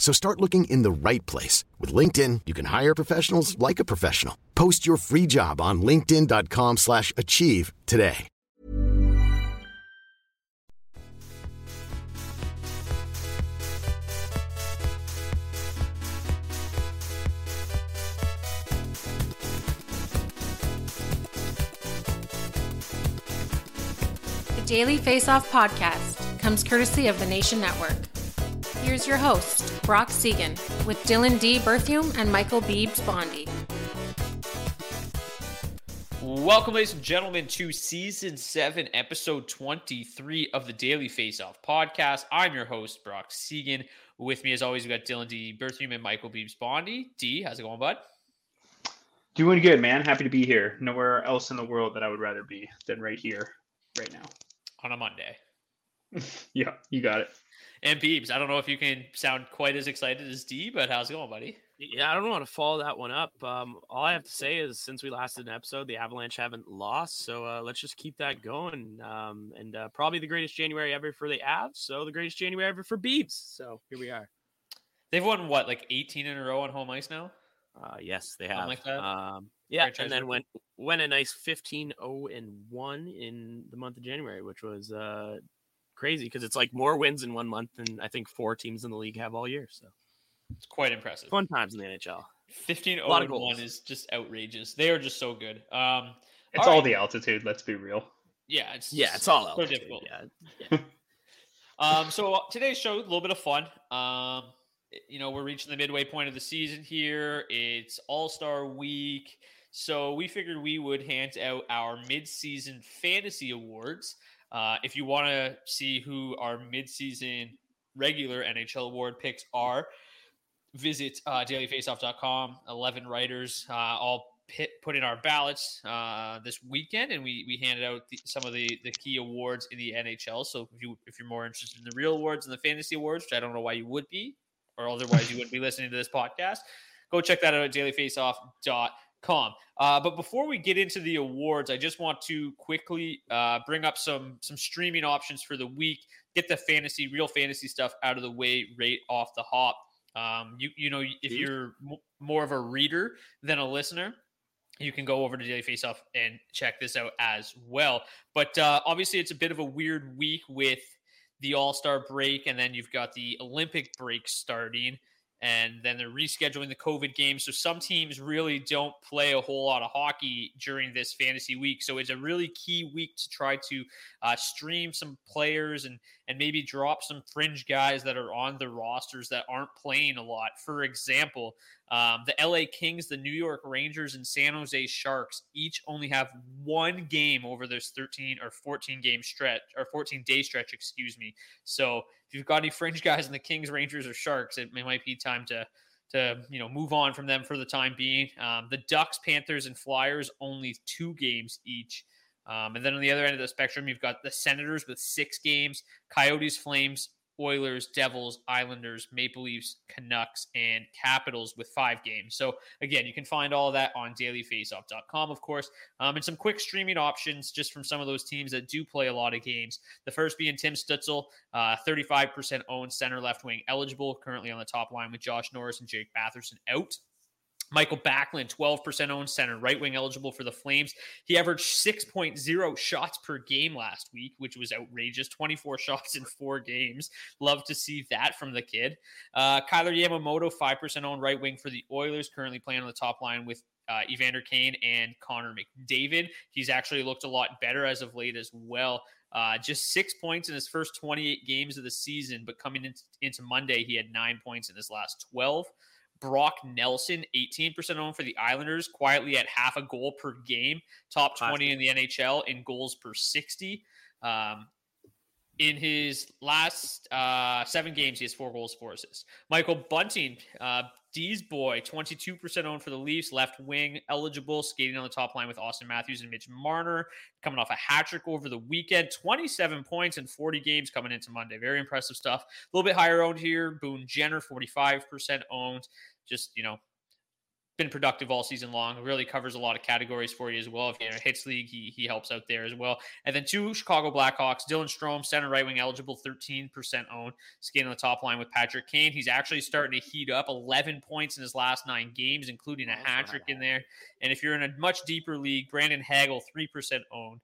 So start looking in the right place. With LinkedIn, you can hire professionals like a professional. Post your free job on linkedin.com slash achieve today. The Daily Face Off podcast comes courtesy of the Nation Network. Here's your host, Brock Seguin, with Dylan D. Berthiaume and Michael Beebs Bondy. Welcome, ladies and gentlemen, to season seven, episode 23 of the Daily Face Off podcast. I'm your host, Brock Seguin. With me, as always, we've got Dylan D. Berthiaume and Michael Beebs Bondy. D, how's it going, bud? Doing good, man. Happy to be here. Nowhere else in the world that I would rather be than right here, right now. On a Monday. Yeah, you got it. And Beebs, I don't know if you can sound quite as excited as D, but how's it going, buddy? Yeah, I don't know how to follow that one up. Um, all I have to say is, since we last did an episode, the Avalanche haven't lost, so uh, let's just keep that going. Um, and uh, probably the greatest January ever for the Avs, so the greatest January ever for Beebs. So here we are. They've won what, like 18 in a row on home ice now? Uh, yes, they have. like that? Um, yeah, Franchise and then went went a nice 15 0 and 1 in the month of January, which was uh, crazy because it's like more wins in one month than I think four teams in the league have all year. So It's quite impressive. fun times in the NHL. 15 0 1 is just outrageous. They are just so good. Um, It's all all right. the altitude. Let's be real. yeah, it's Yeah, it's all so altitude, difficult. Yeah. Um, so uh, today's show, a little bit of fun. Um, you know, we're reaching the midway point of the season here. It's All Star Week, so we figured we would hand out our mid-season fantasy awards. Uh, if you want to see who our mid-season regular NHL award picks are, visit uh, dailyfaceoff.com. Eleven writers uh, all pit, put in our ballots uh, this weekend, and we we handed out the, some of the the key awards in the NHL. So if you if you're more interested in the real awards and the fantasy awards, which I don't know why you would be, or otherwise you wouldn't be listening to this podcast, go check that out at dailyfaceoff.com. Uh, but before we get into the awards, I just want to quickly uh, bring up some some streaming options for the week. Get the fantasy, real fantasy stuff out of the way right off the hop. Um, you you know if you're m- more of a reader than a listener, you can go over to Daily Face Off and check this out as well. But uh, obviously, it's a bit of a weird week with the All Star break, and then you've got the Olympic break starting. And then they're rescheduling the COVID games. So some teams really don't play a whole lot of hockey during this fantasy week. So it's a really key week to try to uh, stream some players and and maybe drop some fringe guys that are on the rosters that aren't playing a lot. For example, um, the LA Kings, the New York Rangers, and San Jose Sharks each only have one game over this 13 or 14 game stretch or 14 day stretch, excuse me. So if you've got any fringe guys in the Kings, Rangers, or Sharks, it, might be time to to you know move on from them for the time being. Um, the Ducks, Panthers, and Flyers only two games each. Um, and then on the other end of the spectrum, you've got the Senators with six games, Coyotes, Flames, Oilers, Devils, Islanders, Maple Leafs, Canucks, and Capitals with five games. So again, you can find all that on dailyfaceoff.com, of course, um, and some quick streaming options just from some of those teams that do play a lot of games. The first being Tim Stützle, uh, 35% owned center left wing eligible, currently on the top line with Josh Norris and Jake Batherson out. Mikael Backlund, 12% owned center, right wing eligible for the Flames. He averaged 6.0 shots per game last week, which was outrageous. 24 shots in four games. Love to see that from the kid. Uh, Kailer Yamamoto, 5% owned right wing for the Oilers, currently playing on the top line with uh, Evander Kane and Connor McDavid. He's actually looked a lot better as of late as well. Uh, just six points in his first 28 games of the season, but coming in, into Monday, he had nine points in his last 12. Brock Nelson, 18% owned for the Islanders, quietly at half a goal per game, top 20 in the NHL in goals per 60. Um, in his last uh, seven games, he has four goals, four assists. Michael Bunting, uh, D's boy, 22% owned for the Leafs, left wing eligible, skating on the top line with Auston Matthews and Mitch Marner, coming off a hat trick over the weekend. 27 points in 40 games coming into Monday. Very impressive stuff. A little bit higher owned here. Boone Jenner, 45% owned. Just, you know, been productive all season long. Really covers a lot of categories for you as well. If you're in a hits league, he, he helps out there as well. And then two Chicago Blackhawks, Dylan Strome, center right wing eligible, 13% owned, skating on the top line with Patrick Kane. He's actually starting to heat up 11 points in his last nine games, including a hat trick in there. And if you're in a much deeper league, Brandon Hagel, 3% owned,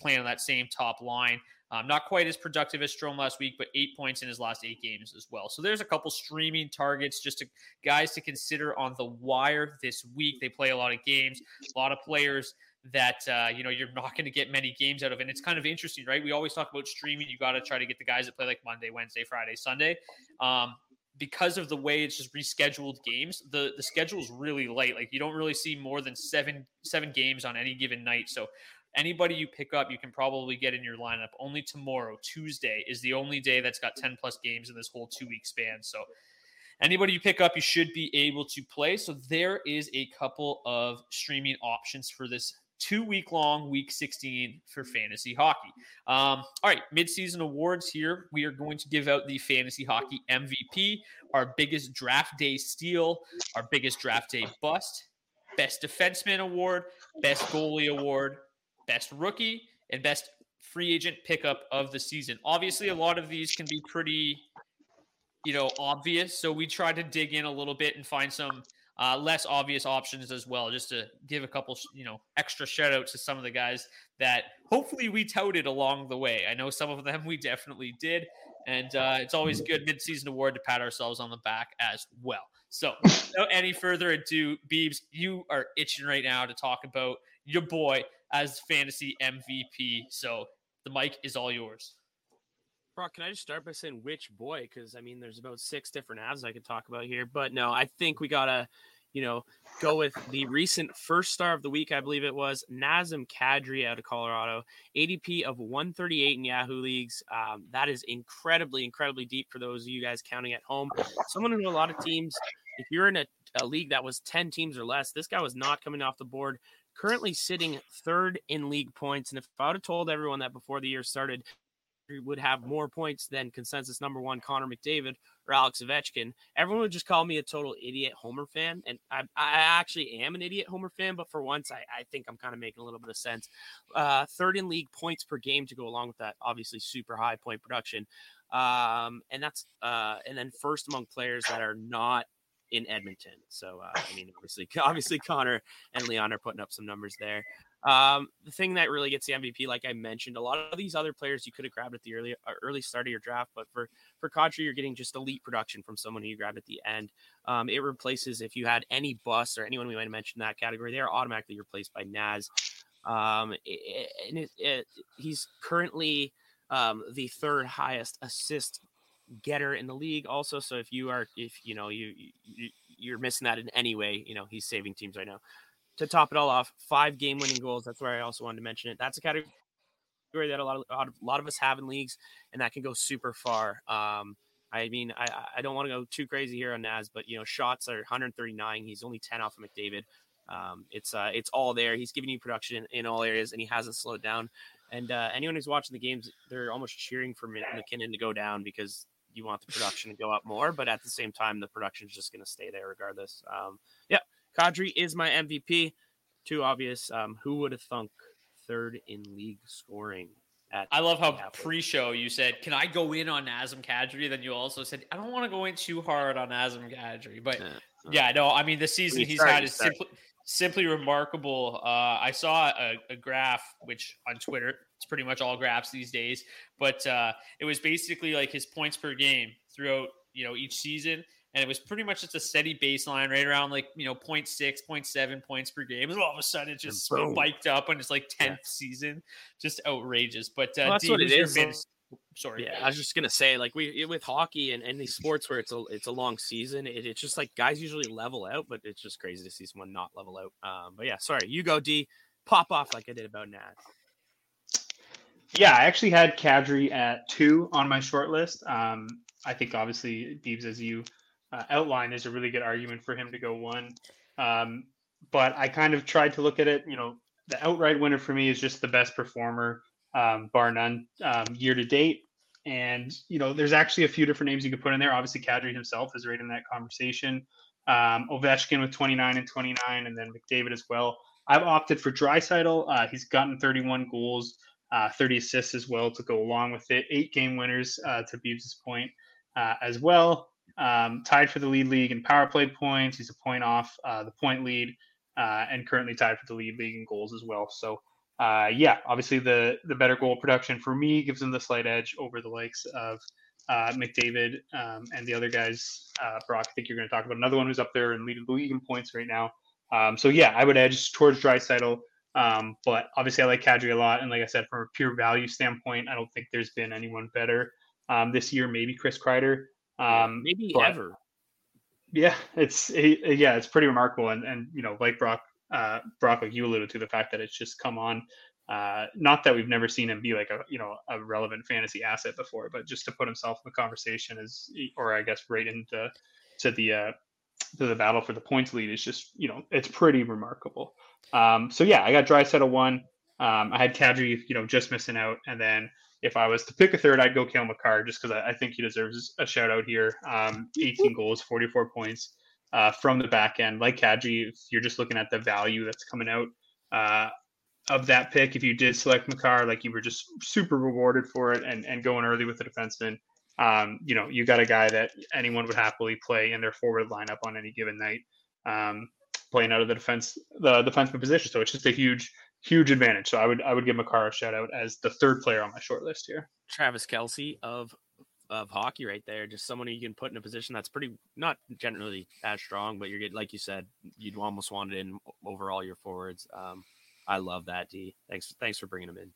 playing on that same top line. Um, not quite as productive as Strome last week, but eight points in his last eight games as well. So there's a couple streaming targets, just to, guys to consider on the wire this week. They play a lot of games, a lot of players that uh, you know you're not going to get many games out of, and it's kind of interesting, right? We always talk about streaming. You got to try to get the guys that play like Monday, Wednesday, Friday, Sunday. Um, because of the way it's just rescheduled games, the the schedule is really light. Like you don't really see more than seven seven games on any given night. So anybody you pick up, you can probably get in your lineup. Only tomorrow, Tuesday, is the only day that's got 10 plus games in this whole two week span. So, anybody you pick up, you should be able to play. So, there is a couple of streaming options for this two week long week 16 for fantasy hockey. Um, all right, midseason awards here. We are going to give out the fantasy hockey MVP, our biggest draft day steal, our biggest draft day bust, best defenseman award, best goalie award, best rookie and best free agent pickup of the season. Obviously, a lot of these can be pretty, you know, obvious. So we tried to dig in a little bit and find some uh, less obvious options as well, just to give a couple, you know, extra shout outs to some of the guys that hopefully we touted along the way. I know some of them we definitely did. And uh, it's always good midseason award to pat ourselves on the back as well. So, without any further ado, Beebs, you are itching right now to talk about your boy as fantasy MVP. So the mic is all yours. Brock, can I just start by saying which boy? Because I mean, there's about six different ads I could talk about here, but no, I think we gotta, you know, go with the recent first star of the week. I believe it was Nazem Kadri out of Colorado, ADP of 138 in Yahoo leagues. Um, that is incredibly, incredibly deep for those of you guys counting at home. Someone who a lot of teams, if you're in a, a league that was 10 teams or less, this guy was not coming off the board currently sitting third in league points. And if I would have told everyone that before the year started, he would have more points than consensus number one Connor McDavid or Alex Ovechkin, everyone would just call me a total idiot Homer fan. And I, I actually am an idiot Homer fan, but for once, I, I think I'm kind of making a little bit of sense. Uh, third in league points per game to go along with that, obviously super high point production. Um, and that's uh, and then first among players that are not in Edmonton. So uh, I mean, obviously, obviously Connor and Leon are putting up some numbers there. Um, the thing that really gets the MVP, like I mentioned, a lot of these other players you could have grabbed at the early uh, early start of your draft, but for for Kadri, you're getting just elite production from someone who you grabbed at the end. Um, it replaces if you had any busts or anyone we might have mentioned in that category, they are automatically replaced by Naz. Um, and it, it, he's currently um, the third highest assist getter in the league also so if you are if you know you, you you're missing that in any way you know he's saving teams right now to top it all off five game winning goals that's where i also wanted to mention it that's a category that a lot of a lot of us have in leagues and that can go super far um I mean, I, I don't want to go too crazy here on Naz, but you know, shots are 139. He's only 10 off of McDavid. Um, it's uh, it's all there. He's giving you production in, in all areas, and he hasn't slowed down. And uh, anyone who's watching the games, they're almost cheering for MacKinnon to go down because you want the production to go up more, but at the same time, the production is just going to stay there regardless. Um, yeah, Kadri is my MVP. Too obvious. Um, who would have thunk third in league scoring? At I love how pre-show you said, "Can I go in on Nazem Kadri?" Then you also said, "I don't want to go in too hard on Nazem Kadri." But yeah, yeah no, I mean the season he's had is simply simply remarkable. Uh, I saw a, a, graph, which on Twitter, it's pretty much all graphs these days, but uh, it was basically like his points per game throughout you know each season, and it was pretty much just a steady baseline, right around like you know 0. 0.6, 0.7 points per game, and all of a sudden it just spiked up on his like tenth yeah. season, just outrageous. But uh, well, that's D, what it is sorry. Yeah, I was just gonna say, like we with hockey and any sports where it's a it's a long season, it, it's just like guys usually level out, but it's just crazy to see someone not level out. Um, but yeah, sorry, you go D, pop off like I did about Naz. Yeah, I actually had Kadri at two on my short list. Um, I think obviously Beebs, as you uh, outlined, is a really good argument for him to go one. Um, but I kind of tried to look at it. You know, the outright winner for me is just the best performer um, bar none, um, year to date. And you know, there's actually a few different names you could put in there. Obviously, Kadri himself is right in that conversation. Um, Ovechkin with 29 and 29, and then McDavid as well. I've opted for Draisaitl. Uh, he's gotten 31 goals, uh, 30 assists as well to go along with it. Eight game winners uh, to Beebs' point uh, as well. Um, tied for the lead league in power play points. He's a point off uh, the point lead, uh, and currently tied for the lead league in goals as well. So uh, yeah, obviously the the better goal production for me gives him the slight edge over the likes of McDavid um, and the other guys. Brock, I think you're going to talk about another one who's up there and leading the league in points right now. Um, so yeah, I would edge towards Draisaitl. Um, but obviously, I like Kadri a lot, and like I said, from a pure value standpoint, I don't think there's been anyone better um, this year. Maybe Chris Kreider, um, maybe ever. Yeah, it's it, yeah, it's pretty remarkable, and and you know, like Brock uh, Brock, like you alluded to, the fact that it's just come on. Uh, not that we've never seen him be like a you know a relevant fantasy asset before, but just to put himself in the conversation is, or I guess right into to the uh, to the battle for the points lead is just you know it's pretty remarkable. Um, so yeah, I got Draisaitl one. Um, I had Kadri, you know, just missing out, and then if I was to pick a third, I'd go Cale Makar just because I, I, think he deserves a shout out here. Um, 18 goals, 44 points uh, from the back end. Like Kadri, if you're just looking at the value that's coming out uh, of that pick, if you did select Makar, like you were just super rewarded for it and, and going early with the defenseman, um, you know, you got a guy that anyone would happily play in their forward lineup on any given night, um, playing out of the defense, the defenseman position. So it's just a huge, huge advantage. So I would, I would give Makar a shout out as the third player on my short list here. Travis Kelce of of hockey right there. Just someone you can put in a position that's pretty not generally as strong, but you're getting like you said, you'd almost want it in over all your forwards. Um, I love that D. Thanks, thanks for bringing him in.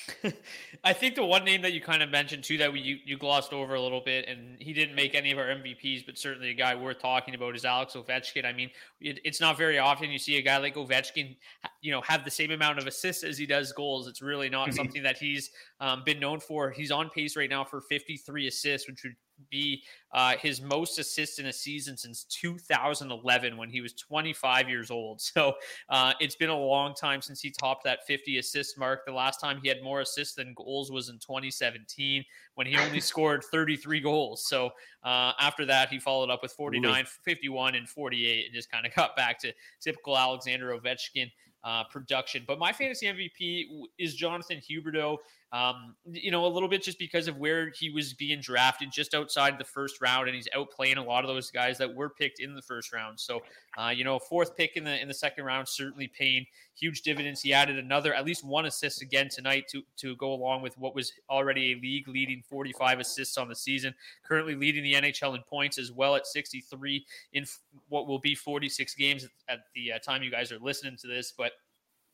I think the one name that you kind of mentioned too that we you, you glossed over a little bit, and he didn't make any of our MVPs, but certainly a guy worth talking about is Alex Ovechkin. I mean, it, it's not very often you see a guy like Ovechkin, you know, have the same amount of assists as he does goals. It's really not mm-hmm. something that he's um, been known for. He's on pace right now for 53 assists, which would be uh, his most assists in a season since 2011 when he was 25 years old. So uh, it's been a long time since he topped that 50 assist mark. The last time he had more assists than goals was in 2017 when he only scored 33 goals. So uh, after that, he followed up with 49, 51, and 48 and just kind of got back to typical Alexander Ovechkin uh, production. But my fantasy MVP is Jonathan Huberdeau. Um, you know, a little bit just because of where he was being drafted just outside the first round, and he's outplaying a lot of those guys that were picked in the first round. So, uh, you know, fourth pick in the in the second round certainly paying huge dividends. He added another, at least one assist again tonight to to go along with what was already a league leading 45 assists on the season. Currently leading the NHL in points as well at 63 in what will be 46 games at the uh, time you guys are listening to this, but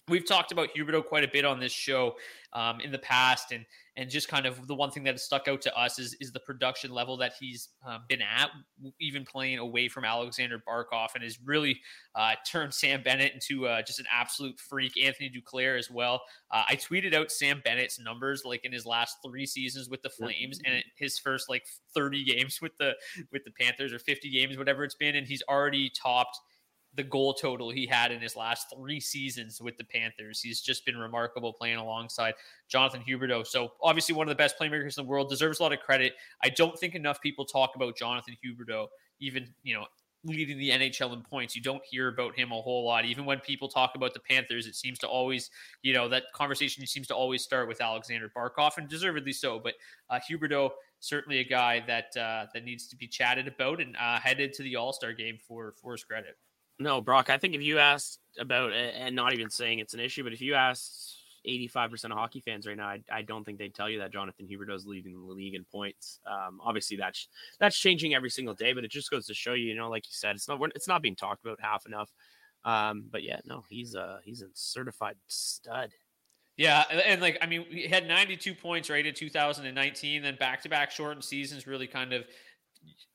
we've talked about Huberdeau quite a bit on this show um, in the past, and and just kind of the one thing that has stuck out to us is is the production level that he's uh, been at, even playing away from Alexander Barkov, and has really uh, turned Sam Bennett into uh, just an absolute freak. Anthony Duclair as well. Uh, I tweeted out Sam Bennett's numbers like in his last three seasons with the Flames, and his first like 30 games with the with the Panthers or 50 games, whatever it's been, and he's already topped the goal total he had in his last three seasons with the Panthers. He's just been remarkable playing alongside Jonathan Huberdeau. So obviously one of the best playmakers in the world, deserves a lot of credit. I don't think enough people talk about Jonathan Huberdeau, even, you know, leading the NHL in points. You don't hear about him a whole lot. Even when people talk about the Panthers, it seems to always, you know, that conversation seems to always start with Alexander Barkov, and deservedly so. But uh, Huberdeau, certainly a guy that uh, that needs to be chatted about and uh, headed to the All Star game for for his credit. No, Brock, I think if you asked about and not even saying it's an issue, but if you asked 85% of hockey fans right now, I, I don't think they'd tell you that Jonathan Huberdeau is leading the league in points. Um, obviously, that's that's changing every single day, but it just goes to show you, you know, like you said, it's not it's not being talked about half enough. Um, but yeah, no, he's a he's a certified stud. Yeah, and, and, like I mean, he had 92 points right in 2019, then back-to-back shortened seasons really kind of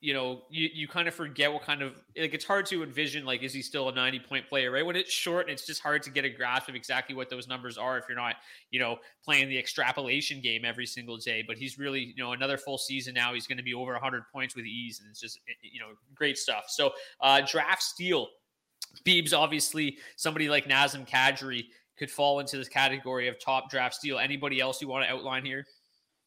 you know, you, you kind of forget what kind of like it's hard to envision like is he still a 90 point player, right? When it's short, and it's just hard to get a grasp of exactly what those numbers are if you're not, you know, playing the extrapolation game every single day. But he's really, you know, another full season now. He's going to be over 100 points with ease, and it's just you know great stuff. So uh draft steal, Beebs obviously somebody like Nazem Kadri could fall into this category of top draft steal. Anybody else you want to outline here?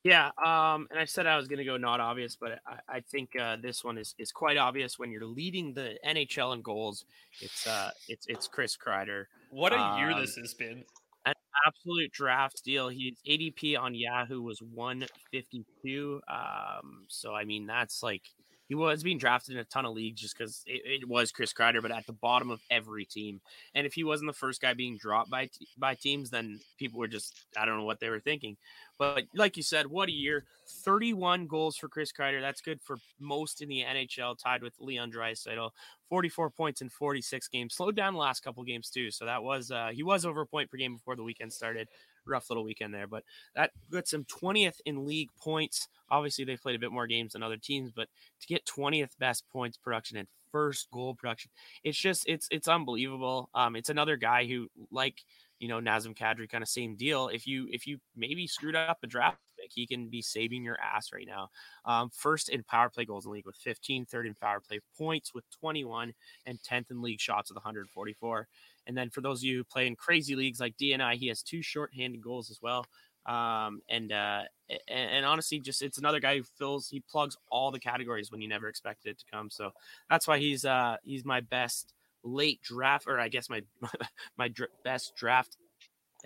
Yeah, um, and I said I was going to go not obvious, but I, I think uh, this one is, is quite obvious. When you're leading the NHL in goals, it's uh, it's it's Chris Kreider. What a um, year this has been! An absolute draft steal. His ADP on Yahoo was 152. Um, so I mean that's like he was being drafted in a ton of leagues just because it, it, was Chris Kreider, but at the bottom of every team. And if he wasn't the first guy being dropped by by teams, then people were just I don't know what they were thinking. But like you said, what a year! 31 goals for Chris Kreider. That's good for most in the NHL, tied with Leon Draisaitl. 44 points in 46 games. Slowed down the last couple games too. So that was uh, he was over a point per game before the weekend started rough little weekend there, but that puts him 20th in league points. Obviously, they played a bit more games than other teams, but to get 20th best points production and first goal production, it's just it's it's unbelievable. Um, it's another guy who like you know Nazem Kadri, kind of same deal. If you if you maybe screwed up a draft pick, he can be saving your ass right now. Um, first in power play goals in league with 15, third in power play points with 21, and 10th in league shots with 144. And then for those of you who play in crazy leagues like DNI, he has two short-handed goals as well. Um, and, uh, and, and honestly, just it's another guy who fills he plugs all the categories when you never expected it to come. So that's why he's uh he's my best late draft, or I guess my my dr- best draft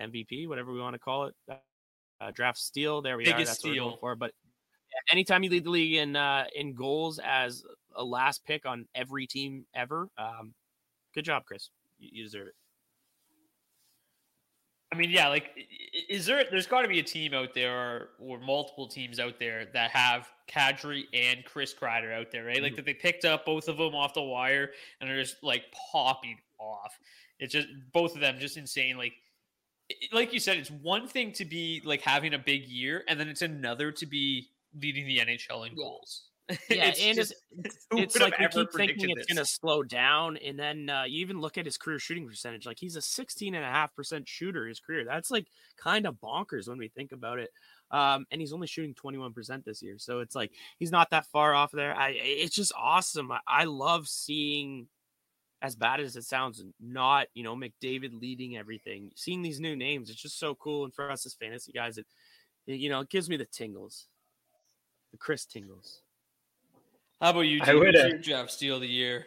MVP, whatever we want to call it, uh, draft steal. There we Biggest are. That's steal. what we're going for. But anytime you lead the league in uh, in goals as a last pick on every team ever, um, good job, Chris you deserve it. I mean, yeah, like, is there? There's got to be a team out there, or, or multiple teams out there that have Kadri and Chris Kreider out there, right? Mm-hmm. Like that they picked up both of them off the wire and they're just like popping off. It's just both of them just insane. Like, like you said, it's one thing to be like having a big year, and then it's another to be leading the NHL in goals. Yeah, it's and just, it's, it's like we keep thinking it's going to slow down, and then uh, you even look at his career shooting percentage. Like he's a 16.5% shooter his career. That's like kind of bonkers when we think about it. Um, and he's only shooting 21% this year. So it's like he's not that far off there. I it's just awesome. I, I love seeing as bad as it sounds, not you know McDavid leading everything. Seeing these new names, it's just so cool. And for us as fantasy guys, it you know it gives me the tingles, the Chris tingles. How about you? I would, uh, draft steal of the year.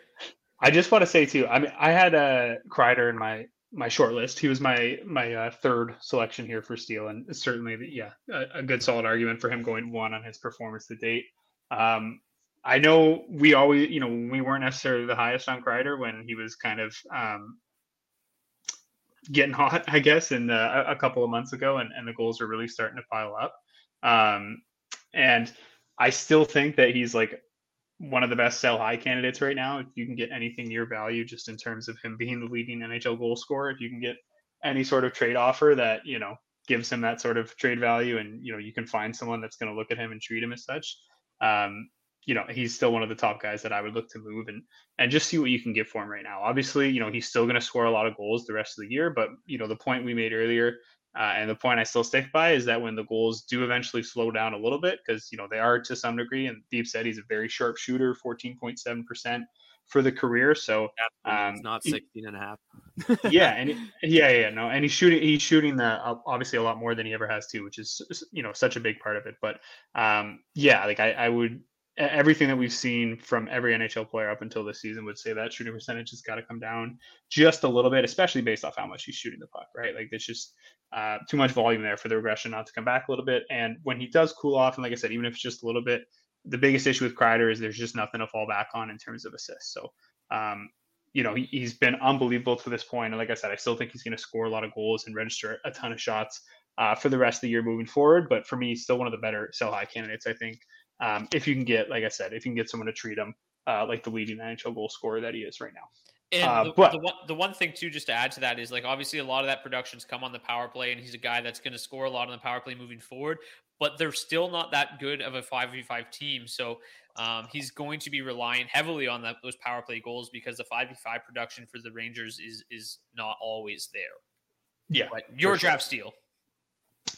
I just want to say too. I mean, I had a uh, Kreider in my my short list. He was my my uh, third selection here for steal, and certainly, yeah, a, a, good solid argument for him going one on his performance to date. Um, I know we always, you know, we weren't necessarily the highest on Kreider when he was kind of um, getting hot, I guess, in uh, a couple of months ago, and, and the goals are really starting to pile up. Um, and I still think that he's like one of the best sell high candidates right now. If you can get anything near value, just in terms of him being the leading NHL goal scorer, if you can get any sort of trade offer that you know gives him that sort of trade value, and you know you can find someone that's going to look at him and treat him as such. Um, you know he's still one of the top guys that I would look to move and and just see what you can get for him right now. Obviously, you know he's still going to score a lot of goals the rest of the year, but you know the point we made earlier uh, and the point I still stick by is that when the goals do eventually slow down a little bit, because you know they are to some degree, and Deep said he's a very sharp shooter, 14.7 percent for the career. So um, it's not 16 and a half. yeah, and yeah, yeah, no, and he's shooting, he's shooting the obviously a lot more than he ever has to, which is you know such a big part of it. But um, yeah, like I, I would everything that we've seen from every NHL player up until this season would say that shooting percentage has got to come down just a little bit, especially based off how much he's shooting the puck, right? Like it's just uh, too much volume there for the regression not to come back a little bit. And when he does cool off, and like I said, even if it's just a little bit, the biggest issue with Kreider is there's just nothing to fall back on in terms of assists. So, um, you know, he, has been unbelievable to this point. And like I said, I still think he's going to score a lot of goals and register a ton of shots uh, for the rest of the year moving forward. But for me, he's still one of the better sell high candidates, I think. Um, if you can get, like I said, if you can get someone to treat him uh, like the leading NHL goal scorer that he is right now. And uh, the, but, the, one, the one thing too, just to add to that, is like obviously a lot of that production's come on the power play, and he's a guy that's going to score a lot on the power play moving forward. But they're still not that good of a five v five team, so um, he's going to be relying heavily on that, those power play goals because the five v five production for the Rangers is is not always there. Yeah, but your draft sure. steal.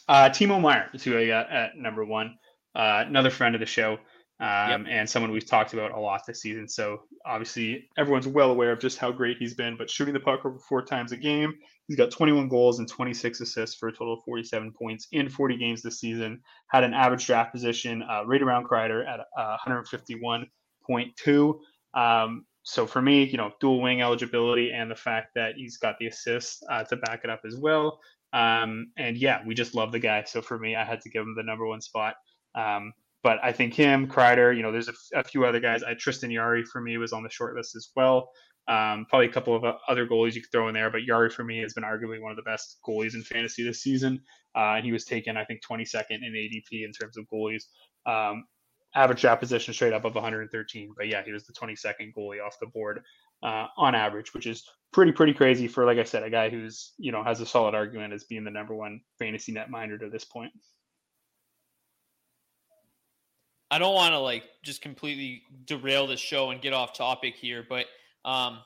Uh, Timo Meier is who I got at number one uh, another friend of the show um, yep. and someone we've talked about a lot this season. So obviously everyone's well aware of just how great he's been. But shooting the puck over four times a game, he's got 21 goals and 26 assists for a total of 47 points in 40 games this season. Had an average draft position uh, right around Kreider at uh, 151.2. Um, so for me, you know, dual wing eligibility and the fact that he's got the assists uh, to back it up as well. Um, and yeah, we just love the guy. So for me, I had to give him the number one spot. Um, but I think him, Kreider, you know, there's a, few other guys. I Tristan Jarry for me was on the short list as well. Um, probably a couple of uh, other goalies you could throw in there, but Yari for me has been arguably one of the best goalies in fantasy this season. Uh, and he was taken, I think, 22nd in ADP in terms of goalies. Um, average draft position straight up of 113. But yeah, he was the 22nd goalie off the board uh, on average, which is pretty pretty crazy for, like I said, a guy who's you know has a solid argument as being the number one fantasy net minder to this point. I don't want to like just completely derail the show and get off topic here, but um,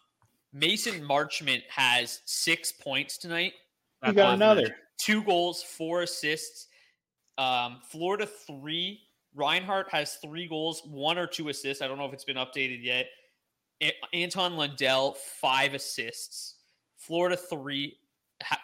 Mason Marchment has six points tonight. You got another two goals, four assists. Um, Florida three. Reinhart has three goals, one or two assists. I don't know if it's been updated yet. Anton Lundell five assists. Florida three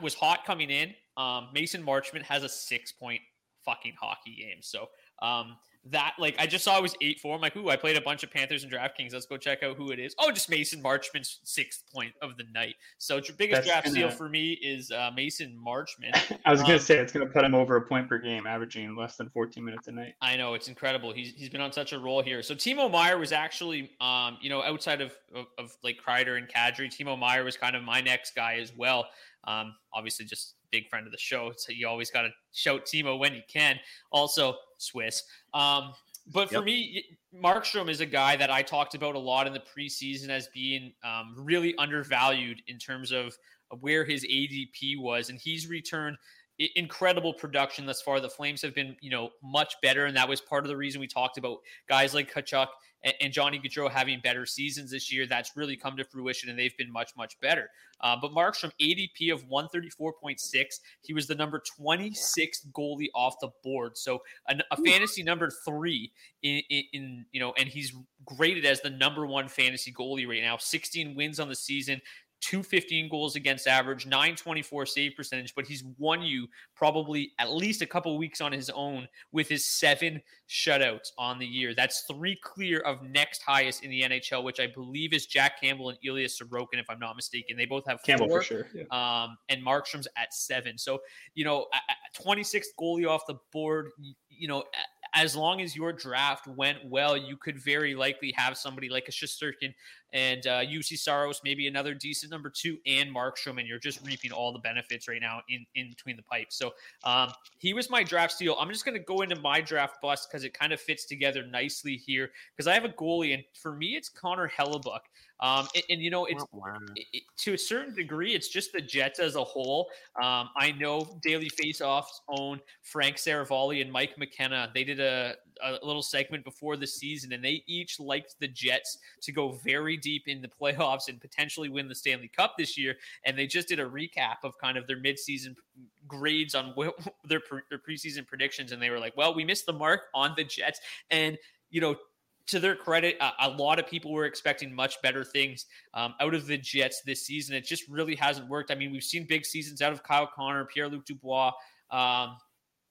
was hot coming in. Um, Mason Marchment has a six point fucking hockey game. So um, that like I just saw it was eight four. I'm like, ooh, I played a bunch of Panthers and DraftKings. Let's go check out who it is. Oh, just Mason Marchment's sixth point of the night. So biggest That's draft gonna, steal for me is uh, Mason Marchman. I was gonna um, say it's gonna put him over a point per game, averaging less than 14 minutes a night. I know it's incredible. He's he's been on such a roll here. So Timo Meier was actually, um, you know, outside of, of, of like Kreider and Kadri, Timo Meier was kind of my next guy as well. Um, obviously just big friend of the show. So you always got to shout Timo when you can. Also, Swiss. Um, but for yep. me, Markstrom is a guy that I talked about a lot in the preseason as being um, really undervalued in terms of where his ADP was, and he's returned incredible production thus far. The Flames have been, you know, much better, and that was part of the reason we talked about guys like Tkachuk and, and Johnny Gaudreau having better seasons this year. That's really come to fruition, and they've been much, much better. Uh, but Markstrom ADP of 134.6, he was the number 26th goalie off the board. So a, a fantasy number three in, in, in, you know, and he's graded as the number one fantasy goalie right now. 16 wins on the season, 215 goals against average, 924 save percentage, but he's won you probably at least a couple weeks on his own with his seven shutouts on the year. That's three clear of next highest in the NHL, which I believe is Jack Campbell and Ilya Sorokin, if I'm not mistaken. They both have Campbell four, for sure. Yeah. um, and Markstrom's at seven. So, you know, 26th goalie off the board, you know, as long as your draft went well, you could very likely have somebody like a Shesterkin and uh, Juuse Saros, maybe another decent number two, and Markstrom, and you're just reaping all the benefits right now in, in between the pipes. So um, he was my draft steal. I'm just going to go into my draft bust because it kind of fits together nicely here because I have a goalie, and for me, it's Connor Hellebuyck. Um, and, and, you know, it's it, it, to a certain degree, it's just the Jets as a whole. Um, I know Daily Faceoffs own Frank Seravalli and Mike McKenna. They did a, a little segment before the season, and they each liked the Jets to go very deep in the playoffs and potentially win the Stanley Cup this year. And they just did a recap of kind of their midseason grades on their, their preseason predictions, and they were like, "Well, we missed the mark on the Jets," and you know to their credit, a, a, lot of people were expecting much better things um, out of the Jets this season. It just really hasn't worked. I mean, we've seen big seasons out of Kyle Connor, Pierre Luc Dubois. Um,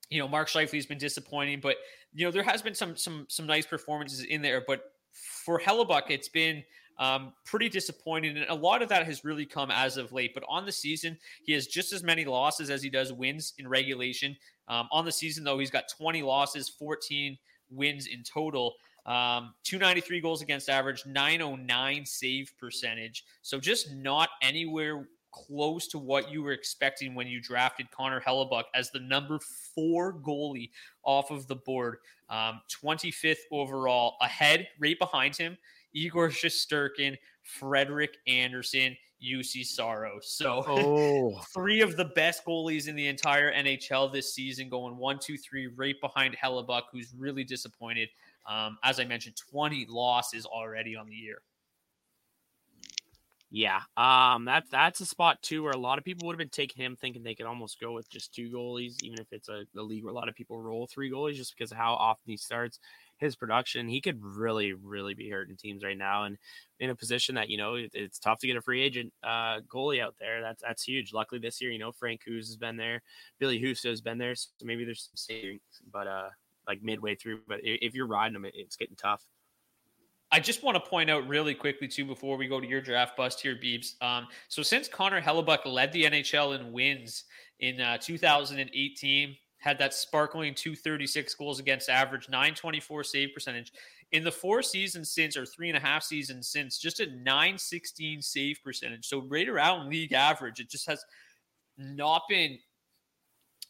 you know, Mark Scheifele's been disappointing, but you know there has been some some some nice performances in there. But for Hellebuyck, it's been um, pretty disappointing, and a lot of that has really come as of late. But on the season, he has just as many losses as he does wins in regulation. Um, on the season, though, he's got 20 losses, 14 wins in total. Um, 293 goals against average, 909 save percentage. So just not anywhere close to what you were expecting when you drafted Connor Hellebuyck as the number four goalie off of the board. Um, 25th overall, ahead, right behind him, Igor Shesterkin, Frederik Andersen, Juuse Saros. So oh. three of the best goalies in the entire NHL this season going one, two, three, right behind Hellebuyck, who's really disappointed. Um, as I mentioned, 20 losses already on the year. Yeah, um, that's that's a spot too where a lot of people would have been taking him, thinking they could almost go with just two goalies, even if it's a, a league where a lot of people roll three goalies, just because of how often he starts his production. He could really, really be hurting teams right now, and in a position that you know it, it's tough to get a free agent uh, goalie out there. That's that's huge. Luckily this year, you know Frank Hughes has been there, Billy Husso has been there, so maybe there's some savings, but uh, like midway through. But if you're riding them, it's getting tough. I just want to point out really quickly too before we go to your draft bust here, Beebs. Um, so since Connor Hellebuyck led the NHL in wins in uh, 2018, had that sparkling 236 goals against average, 924 save percentage. In the four seasons since, or three and a half seasons since, just a 916 save percentage. So right around league average. It just has not been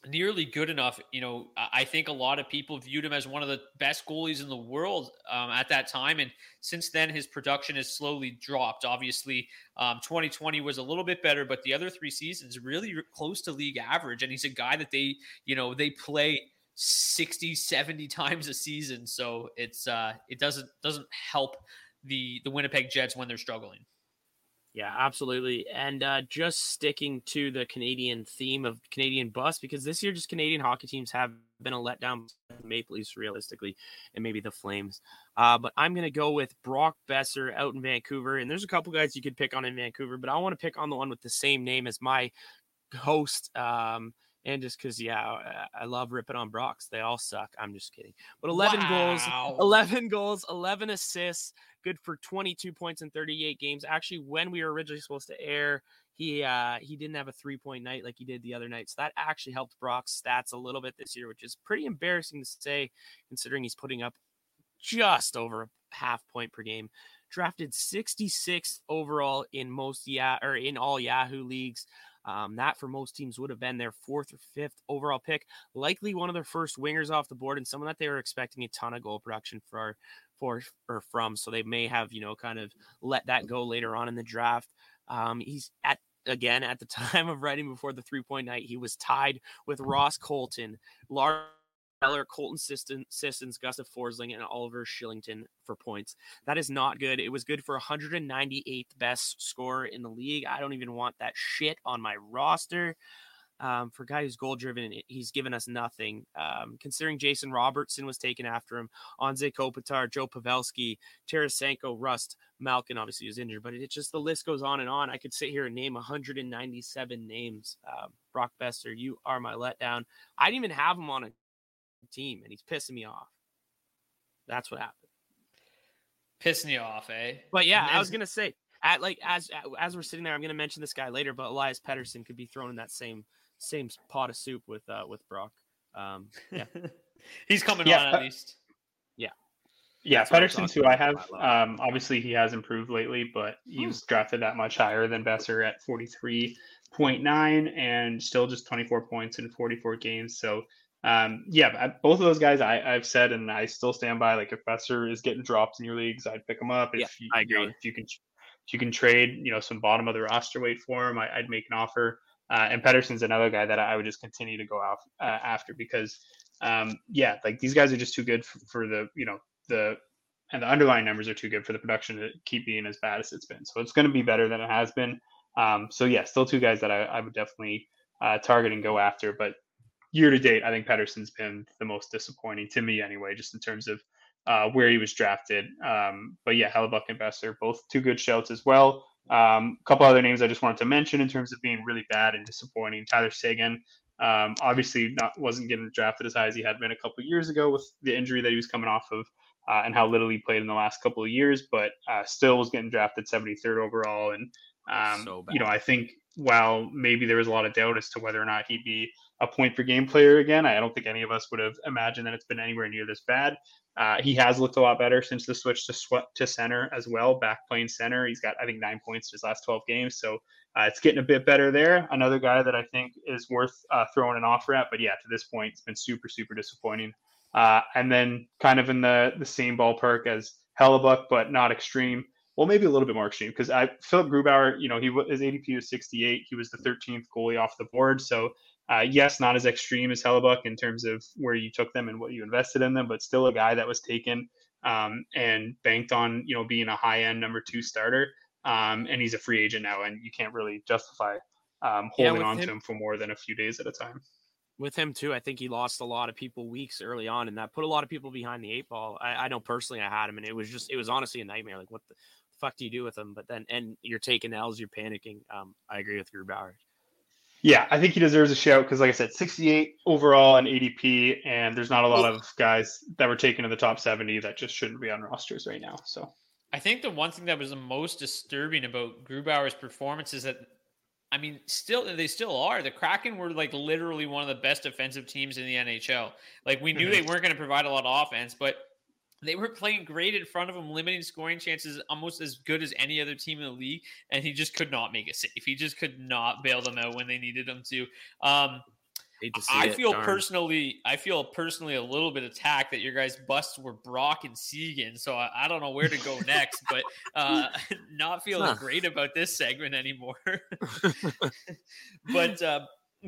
nearly good enough. You know, I think a lot of people viewed him as one of the best goalies in the world um, at that time. And since then, his production has slowly dropped. Obviously, um, 2020 was a little bit better, but the other three seasons really close to league average. And he's a guy that they, you know, they play 60, 70 times a season. So it's, uh, it doesn't, doesn't help the, the Winnipeg Jets when they're struggling. Yeah, absolutely. And uh, just sticking to the Canadian theme of Canadian bus, because this year, just Canadian hockey teams have been a letdown. Maple Leafs, realistically, and maybe the Flames. Uh, but I'm going to go with Brock Boeser out in Vancouver. And there's a couple guys you could pick on in Vancouver, but I want to pick on the one with the same name as my host. Um, and just because, yeah, I love ripping on Brocks. They all suck. I'm just kidding. But 11 wow. goals, 11 goals, 11 assists, good for 22 points in 38 games. Actually, when we were originally supposed to air, he uh, he didn't have a three point night like he did the other night. So that actually helped Brock's stats a little bit this year, which is pretty embarrassing to say considering he's putting up just over a half point per game. Drafted 66th overall in most yeah or in all Yahoo leagues. Um, that for most teams would have been their fourth or fifth overall pick, likely one of their first wingers off the board, and someone that they were expecting a ton of goal production for for or from. So they may have, you know, kind of let that go later on in the draft. Um, he's at again at the time of writing before the three point night, he was tied with Ross Colton, Lars Eller, Colton Sissons, Gustav Forsling, and Oliver Shillington for points. That is not good. It was good for 198th best score in the league. I don't even want that shit on my roster. um, for a guy who's goal driven, he's given us nothing. Um, considering Jason Robertson was taken after him, Anze Kopitar, Joe Pavelski, Tarasenko, Rust, Malkin obviously was injured, but it just the list goes on and on. I could sit here and name 197 names. Um, Brock Boeser, you are my letdown. I didn't even have him on a team, and he's pissing me off. That's what happened. Pissing you off, eh? But yeah, I was gonna say, at like as as we're sitting there, I'm gonna mention this guy later, but Elias Pettersson could be thrown in that same same pot of soup with uh with Brock. Um, yeah, he's coming Yeah, on at least. yeah. Yeah, That's what I was Pettersson's who I have. my Um, obviously, he has improved lately, but he was drafted that much higher than Boeser at 43.9 and still just 24 points in 44 games. So, um, yeah, but both of those guys I, I've said, and I still stand by. Like, if Boeser is getting dropped in your leagues, I'd pick him up. If Yeah, you, I you know, agree. if you can, if you can trade, you know, some bottom of the roster weight for him, I, I'd make an offer. Uh, and Pettersson's another guy that I would just continue to go uh, after because, um, yeah, like these guys are just too good for, for the, you know, the and the underlying numbers are too good for the production to keep being as bad as it's been. So it's going to be better than it has been. Um, so yeah, still two guys that I, I would definitely uh, target and go after. But year to date, I think Pettersson's been the most disappointing to me anyway, just in terms of uh, where he was drafted. Um, but yeah, Hellebuyck and Boeser, both two good shouts as well. Um, a couple other names I just wanted to mention in terms of being really bad and disappointing. Tyler Seguin, um, obviously not wasn't getting drafted as high as he had been a couple years ago with the injury that he was coming off of uh, and how little he played in the last couple of years, but uh, still was getting drafted 73rd overall. And um, So you know. I think while maybe there was a lot of doubt as to whether or not he'd be a point per game player again, I don't think any of us would have imagined that it's been anywhere near this bad. Uh, he has looked a lot better since the switch to to center as well, back playing center. He's got I think nine points in his last 12 games, so uh, it's getting a bit better there. Another guy that I think is worth uh, throwing an offer at, but yeah, to this point, it's been super super disappointing. Uh, and then kind of in the the same ballpark as Hellebuyck, but not extreme. Well, maybe a little bit more extreme because I Philipp Grubauer, you know, he his ADP was 68. He was the 13th goalie off the board, so uh, yes, not as extreme as Hellebuyck in terms of where you took them and what you invested in them, but still a guy that was taken um, and banked on, you know, being a high end number two starter. Um, and he's a free agent now, and you can't really justify um, holding with on to him- him for more than a few days at a time. with him too. I think he lost a lot of people weeks early on, and that put a lot of people behind the eight ball. I, I know personally, I had him, and it was just it was honestly a nightmare. Like, what the fuck do you do with him? But then, and you're taking L's, you're panicking. Um, I agree with Grubauer. Yeah, I think he deserves a shout because, like I said, 68 overall and ADP, and there's not a lot of guys that were taken in the top 70 that just shouldn't be on rosters right now. So I think the one thing that was the most disturbing about Grubauer's performance is that, I mean, still they still are. The Kraken were like literally one of the best defensive teams in the NHL. Like we knew they weren't going to provide a lot of offense, but they were playing great in front of him, limiting scoring chances almost as good as any other team in the league. And he just could not make a save. He just could not bail them out when they needed him to. Um, to I it, feel darn. personally, I feel personally a little bit attacked that your guys' busts were Brock and Seguin. So I, I don't know where to go next, but uh, not feeling Huh. great about this segment anymore. but uh,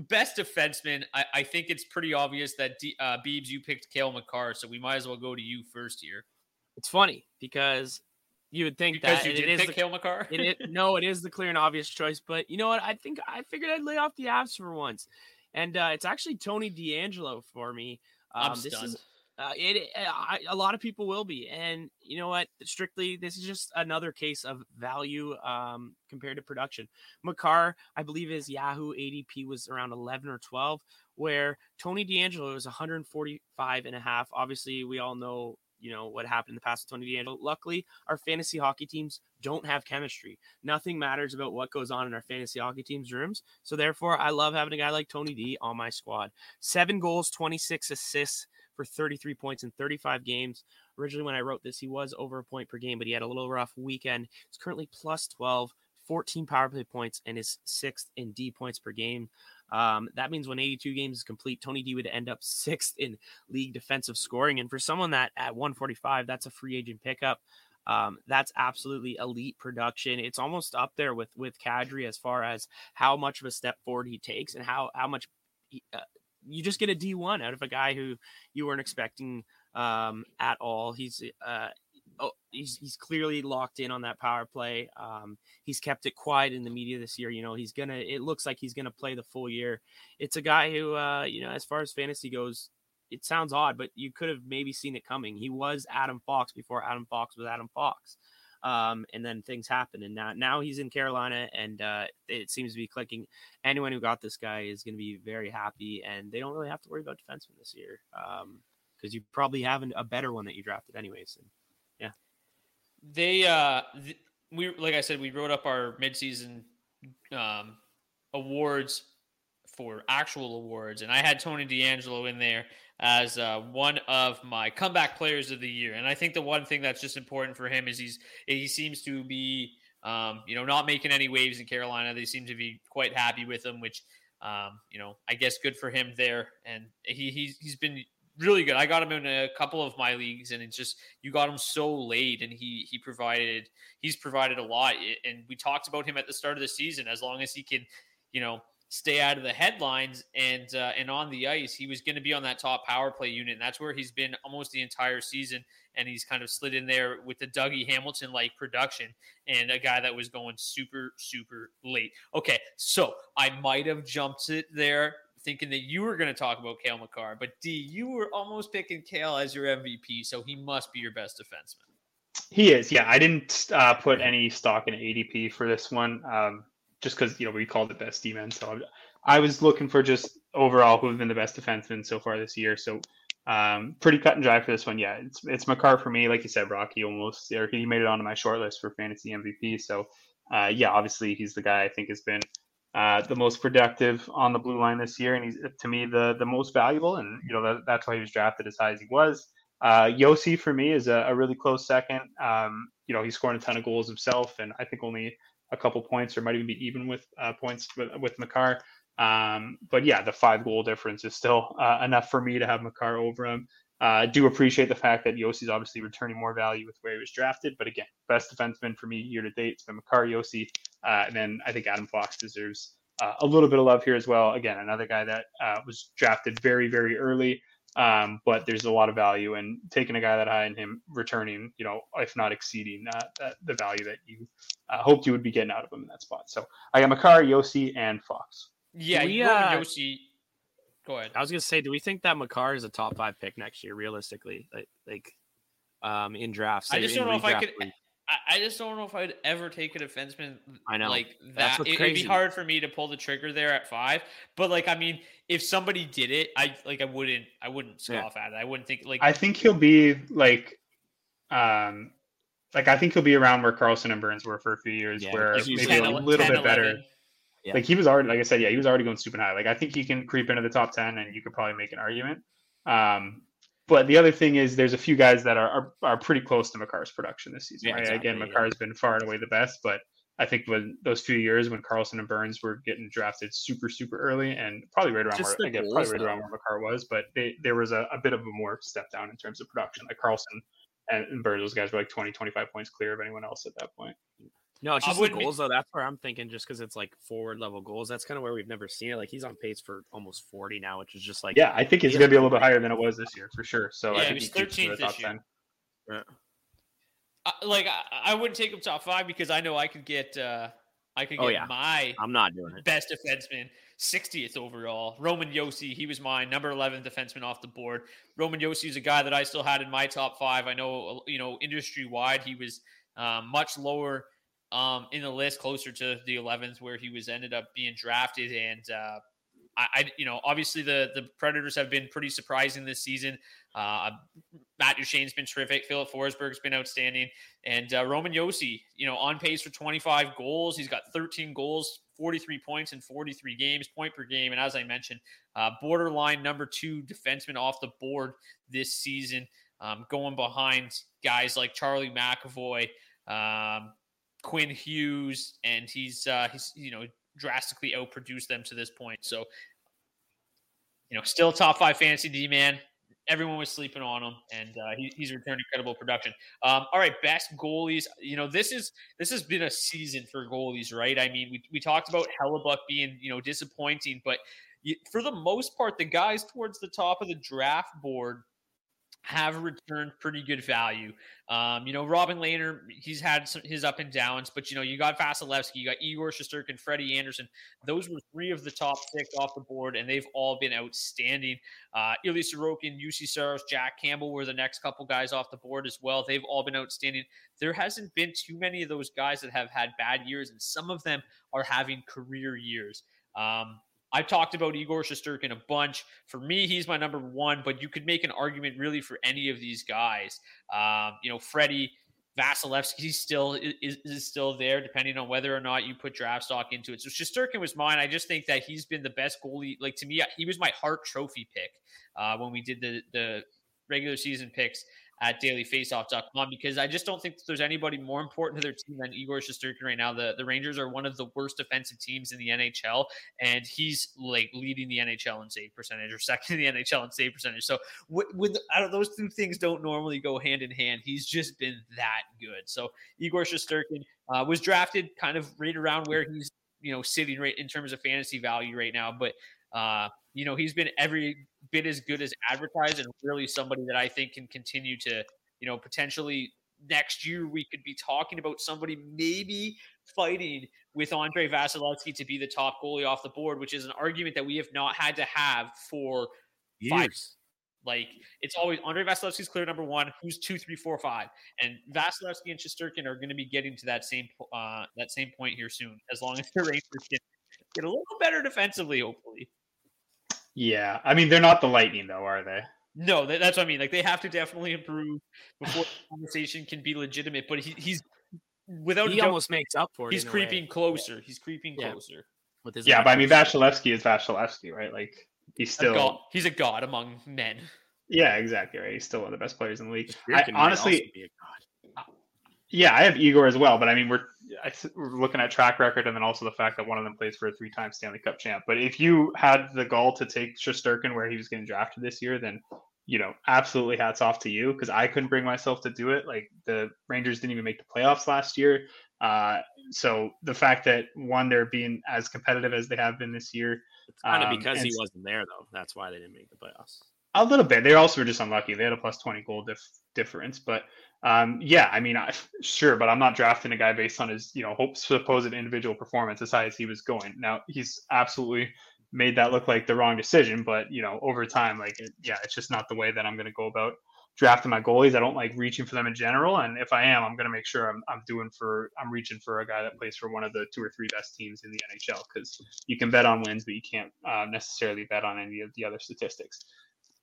best defenseman, I, I think it's pretty obvious that D, uh, Beebs, you picked Cale Makar, so we might as well go to you first here It's funny because you would think because that you it did is pick the, Cale Makar. it, is- no, it is the clear and obvious choice. But you know what? I think I figured I'd lay off the Avs for once, and uh, it's actually Tony DeAngelo for me. I'm Um, this stunned. is uh, it. I, a lot of people will be, and you know what? Strictly, this is just another case of value um, compared to production. Makar, I believe, his Yahoo ADP was around 11 or 12, where Tony DeAngelo was 145 and a half. Obviously, we all know you know what happened in the past with Tony DeAngelo. Luckily, our fantasy hockey teams don't have chemistry. Nothing matters about what goes on in our fantasy hockey teams' rooms. So therefore, I love having a guy like Tony D on my squad. Seven goals, 26 assists for 33 points in 35 games. Originally, when I wrote this, he was over a point per game, but he had a little rough weekend. He's currently plus 12, 14 power play points, and is sixth in D points per game. Um, that means when 82 games is complete, Tony D would end up sixth in league defensive scoring. And for someone that at 145, that's a free agent pickup. Um, that's absolutely elite production. It's almost up there with with Kadri as far as how much of a step forward he takes and how how much he, uh, you just get a D1 out of a guy who you weren't expecting um, at all. He's uh, oh, he's he's clearly locked in on that power play. Um, he's kept it quiet in the media this year. You know, he's gonna. It looks like he's gonna play the full year. It's a guy who, uh, you know, as far as fantasy goes, it sounds odd, but you could have maybe seen it coming. He was Adam Fox before Adam Fox was Adam Fox. Um, and then things happen, and now now he's in Carolina, and uh, it seems to be clicking. Anyone who got this guy is going to be very happy, and they don't really have to worry about defensemen this year because um, you probably have a better one that you drafted anyways. And yeah, they uh, th- we like I said, we wrote up our midseason um, awards for actual awards, and I had Tony DeAngelo in there as uh, one of my comeback players of the year. And I think the one thing that's just important for him is he's he seems to be um, you know not making any waves in Carolina. They seem to be quite happy with him, which um, you know I guess good for him there. And he he's he's been really good. I got him in a couple of my leagues, and it's just you got him so late, and he he provided he's provided a lot. And we talked about him at the start of the season. As long as he can, you know, stay out of the headlines and uh, and on the ice, he was going to be on that top power play unit, and that's where he's been almost the entire season. And he's kind of slid in there with the Dougie Hamilton like production and a guy that was going super super late. Okay, so I might have jumped it there. Thinking that you were going to talk about Cale Makar, but D, you were almost picking Cale as your MVP, so he must be your best defenseman. He is, yeah. I didn't uh, put any stock in ADP for this one. Um, just because you know we called it best D-men. So I was looking for just overall who have been the best defensemen so far this year. So um, pretty cut and dry for this one. Yeah, it's it's Makar for me. Like you said, Rocky almost or he made it onto my short list for fantasy MVP. So uh, yeah, obviously he's the guy I think has been uh, the most productive on the blue line this year, and he's to me the the most valuable. And you know that, that's why he was drafted as high as he was. Uh, Josi for me is a, a really close second. Um, you know, he's scoring a ton of goals himself, and I think only a couple points or might even be even with uh, points with, with Makar. Um, but yeah, the five goal difference is still uh, enough for me to have Makar over him. Uh, I do appreciate the fact that Josi's obviously returning more value with where he was drafted. But again, best defenseman for me year to date, it's been Makar Josi. Uh, and then I think Adam Fox deserves uh, a little bit of love here as well. Again, another guy that uh, was drafted very, very early. Um, but there's a lot of value in taking a guy that high and him returning, you know, if not exceeding that, that the value that you uh, hoped you would be getting out of him in that spot. So I got Makar, Josi, and Fox. Yeah, we, uh, Josi. Go ahead. I was gonna say, do we think that Makar is a top five pick next year, realistically? Like, like um, in drafts. I just don't know if I could. I, just don't know if I'd ever take a defenseman. I know like that. It, would be hard for me to pull the trigger there at five. But like, I mean, if somebody did it, I like I wouldn't I wouldn't scoff yeah. at it. I wouldn't think like I think he'll be like um like I think he'll be around where Carlson and Burns were for a few years, yeah, where maybe 10, a little 10, bit 11. better. Yeah. Like he was already, like I said, yeah, he was already going super high. Like I think he can creep into the top ten, and you could probably make an argument. Um, but the other thing is, there's a few guys that are are, are pretty close to Makar's production this season. Yeah, right? Exactly, Again, Makar's been far and away the best, but I think when those few years when Carlson and Burns were getting drafted super, super early and probably right around Just where again, probably right around where Makar was, but they, there was a, a, bit of a more step down in terms of production. Like Carlson and, and Burns, those guys were like 20, 25 points clear of anyone else at that point. No, it's just the goals be... though. That's where I'm thinking, just because it's like forward level goals. That's kind of where we've never seen it. Like he's on pace for almost 40 now, which is just like yeah. I think he's gonna be a little bit higher than it was this year for sure. So yeah, I think he was 13th this year. Yeah like I, I, wouldn't take him top five because I know I could get uh I could oh, get oh, yeah. my I'm not doing it. Best defenseman, 60th overall. Roman Josi, he was my number 11 defenseman off the board. Roman Josi is a guy that I still had in my top five. I know you know industry wide he was um, much lower um, in the list, closer to the 11th where he was ended up being drafted and. Uh, I, you know, obviously the the Predators have been pretty surprising this season. Uh, Matt Duchene's been terrific. Filip Forsberg's been outstanding, and uh, Roman Josi, you know, on pace for 25 goals. He's got 13 goals, 43 points in 43 games, point per game, and as I mentioned, uh, borderline number two defenseman off the board this season, um, going behind guys like Charlie McAvoy. Um, Quinn Hughes, and he's uh, he's you know drastically outproduced them to this point. So, you know, still top five fantasy D man. Everyone was sleeping on him, and uh, he, he's returned incredible production. Um, all right, best goalies. You know, this is this has been a season for goalies, right? I mean, we, we talked about Hellebuyck being you know disappointing, but for the most part, the guys towards the top of the draft board have returned pretty good value. Um, you know, Robin Lehner, he's had some, his up and downs, but you know, you got Vasilevskiy, you got Igor Shesterkin, Freddie Andersen. Those were three of the top six off the board, and they've all been outstanding. Uh, Ilya Sorokin, Juuse Saros, Jack Campbell were the next couple guys off the board as well. They've all been outstanding. There hasn't been too many of those guys that have had bad years, and some of them are having career years. Um, I've talked about Igor Shesterkin a bunch. For me, he's my number one, but you could make an argument really for any of these guys. Um, you know, Freddie Vasilevskiy still is, is, still there, depending on whether or not you put draft stock into it. So Shesterkin was mine. I just think that he's been the best goalie. Like to me, he was my Hart Trophy pick uh, when we did the the regular season picks at dailyfaceoff.com because I just don't think there's anybody more important to their team than Igor Shesterkin right now. The the Rangers are one of the worst defensive teams in the NHL, and he's like leading the NHL in save percentage or second in the NHL in save percentage. So with, those two things don't normally go hand in hand. He's just been that good. So Igor Shesterkin uh, was drafted kind of right around where he's you know sitting right in terms of fantasy value right now, but uh, you know he's been every bit as good as advertised and really somebody that I think can continue to, you know, potentially next year we could be talking about somebody maybe fighting with Andrei Vasilevskiy to be the top goalie off the board, which is an argument that we have not had to have for years. Five. Like it's always Andrei Vasilevskiy's clear number one. Who's two, three, four, five, and Vasilevskiy and Shesterkin are going to be getting to that same uh, that same point here soon. As long as the Rangers can get a little better defensively, hopefully. Yeah, I mean they're not the Lightning though, are they? No, that, that's what I mean. Like they have to definitely improve before the conversation can be legitimate. But he, he's without he almost makes up for it. He's creeping closer. He's creeping yeah. closer. With his yeah, but I mean Vasilevskiy is Vasilevskiy, right? Like he's still a god. he's a god among men. Yeah, exactly. Right. He's still one of the best players in the league. I, honestly, yeah, I have Igor as well, but I mean we're I, we're looking at track record and then also the fact that one of them plays for a three-time Stanley Cup champ. But if you had the gall to take Shesterkin where he was getting drafted this year, then you know, absolutely hats off to you because I couldn't bring myself to do it. Like the Rangers didn't even make the playoffs last year. Uh, so the fact that one, they're being as competitive as they have been this year, it's kind of um, because he wasn't there though. That's why they didn't make the playoffs. A little bit. They also were just unlucky. They had a plus twenty goal dif- difference, but um, yeah, I mean, I, sure, but I'm not drafting a guy based on his, you know, hope supposed individual performance as high as he was going. Now he's absolutely made that look like the wrong decision, but you know, over time, like, it, yeah, it's just not the way that I'm going to go about drafting my goalies. I don't like reaching for them in general, and if I am, I'm going to make sure I'm, I'm doing for I'm reaching for a guy that plays for one of the two or three best teams in the NHL because you can bet on wins, but you can't uh, necessarily bet on any of the other statistics.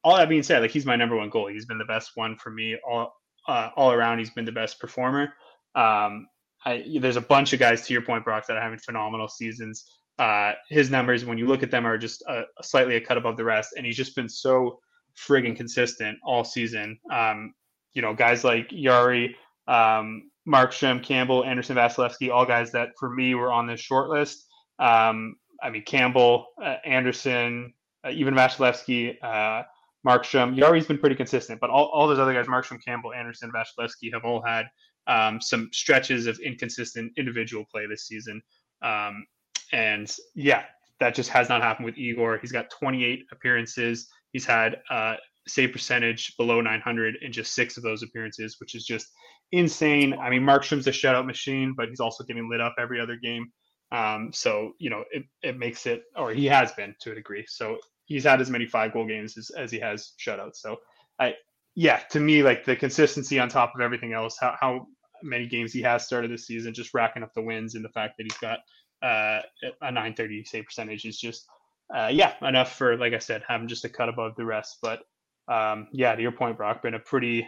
All that being said, like he's my number one goalie. He's been the best one for me all uh, all around, he's been the best performer. Um, I, there's a bunch of guys, to your point, Brock, that are having phenomenal seasons. Uh, his numbers, when you look at them, are just a, a slightly a cut above the rest, and he's just been so friggin' consistent all season. Um, you know, guys like Jarry, um, Markstrom, Campbell, Andersen Vasilevskiy, all guys that for me were on this short list. Um, I mean, Campbell, uh, Andersen, uh, even Vasilevskiy, uh, Markstrom. Jarry's been pretty consistent, but all, all those other guys, Markstrom, Campbell, Andersen, Vasilevskiy, have all had um, some stretches of inconsistent individual play this season. Um, and yeah, that just has not happened with Igor. He's got 28 appearances. He's had uh, save percentage below 900 in just six of those appearances, which is just insane. I mean, Markstrom's a shutout machine, but he's also getting lit up every other game. Um, so you know, it, it makes it, or he has been to a degree. So he's had as many five goal games as, as he has shutouts. So I, yeah, to me, like the consistency on top of everything else, how, how many games he has started this season, just racking up the wins and the fact that he's got uh, a 930 save percentage is just, uh, yeah, enough for, like I said, having just a cut above the rest. But um, yeah, to your point, Brock, been a pretty,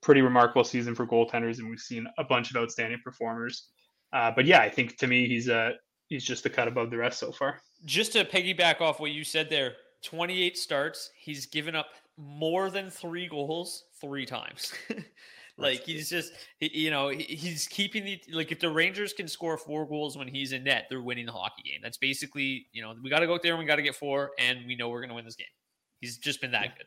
pretty remarkable season for goaltenders, and we've seen a bunch of outstanding performers. Uh, but yeah, I think to me, he's a, he's just a cut above the rest so far. Just to piggyback off what you said there, 28 starts. He's given up more than three goals three times. like he's just, you know, he's keeping the like if the Rangers can score four goals when he's in net, they're winning the hockey game. That's basically, you know, we got to go out there and we got to get four, and we know we're going to win this game. He's just been that good.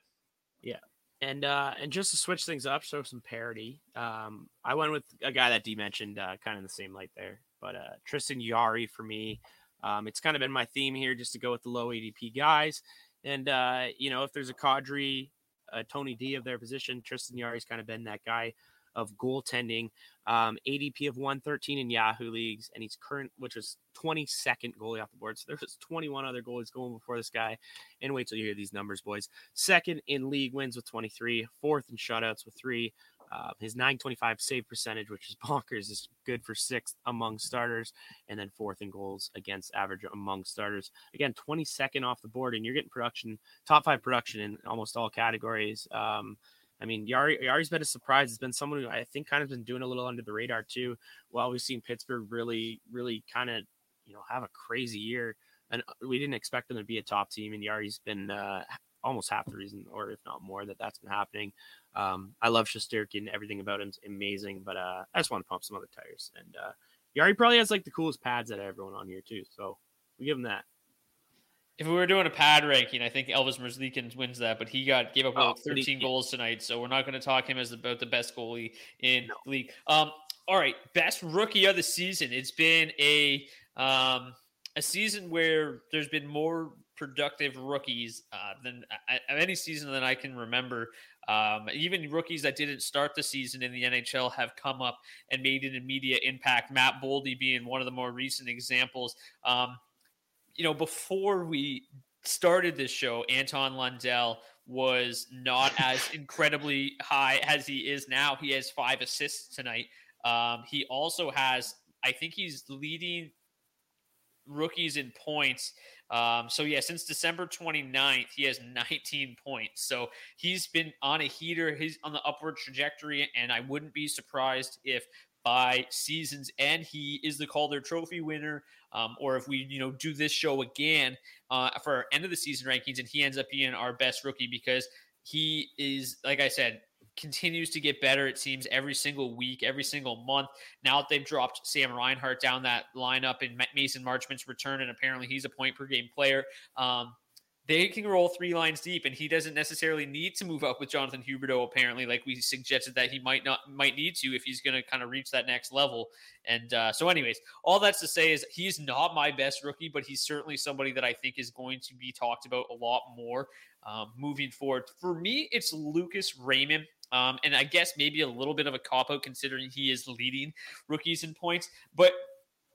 Yeah. And uh, and just to switch things up, show some parity. Um, I went with a guy that D mentioned, uh, kind of in the same light there, but uh, Tristan Jarry for me. Um, it's kind of been my theme here, just to go with the low ADP guys. And uh, you know, if there's a Kadri a Tony D of their position. Tristan Jarry's kind of been that guy of goaltending. Um, ADP of 113 in Yahoo leagues, and he's current, which is 22nd goalie off the board. So there's 21 other goalies going before this guy. And wait till you hear these numbers, boys. Second in league wins with 23, fourth in shutouts with three. Uh, his 925 save percentage, which is bonkers, is good for sixth among starters, and then fourth in goals against average among starters. Again, 22nd off the board, and you're getting production, top five production in almost all categories. Um, I mean, Jarry, Jarry's been a surprise. It's been someone who I think kind of been doing a little under the radar too. While we've seen Pittsburgh really, really kind of, you know, have a crazy year, and uh, we didn't expect them to be a top team. And Jarry's been uh, almost half the reason, or if not more, that that's been happening. Um, I love Shesterkin. Everything about him's amazing, but uh, I just want to pump some other tires. And uh, Jarry probably has like the coolest pads out of everyone on here too. So we give him that. If we were doing a pad ranking, I think Elvis Merzlikins wins that, but he got gave up Oh, 13 he- goals tonight, so we're not going to talk him as about the best goalie in the league. Um, all right, best rookie of the season. It's been a um, a season where there's been more productive rookies uh, than uh, any season that I can remember. Um, even rookies that didn't start the season in the NHL have come up and made an immediate impact. Matt Boldy being one of the more recent examples. Um, you know, before we started this show, Anton Lundell was not as incredibly high as he is now. He has five assists tonight. Um, he also has, I think he's leading rookies in points. Um, so yeah, since December 29th, he has 19 points. So he's been on a heater. He's on the upward trajectory, and I wouldn't be surprised if by season's end he is the Calder Trophy winner, um, or if we you know do this show again uh, for our end of the season rankings, and he ends up being our best rookie because he is, like I said, continues to get better. It seems every single week, every single month. Now that they've dropped Sam Reinhart down that lineup in Mason Marchment's return, and apparently he's a point per game player. Um, they can roll three lines deep, and he doesn't necessarily need to move up with Jonathan Huberdeau. Apparently, like we suggested that he might not might need to if he's going to kind of reach that next level. And uh, so, anyways, all that's to say is he's not my best rookie, but he's certainly somebody that I think is going to be talked about a lot more um, moving forward. For me, it's Lucas Raymond. Um, and I guess maybe a little bit of a cop out considering he is leading rookies in points. But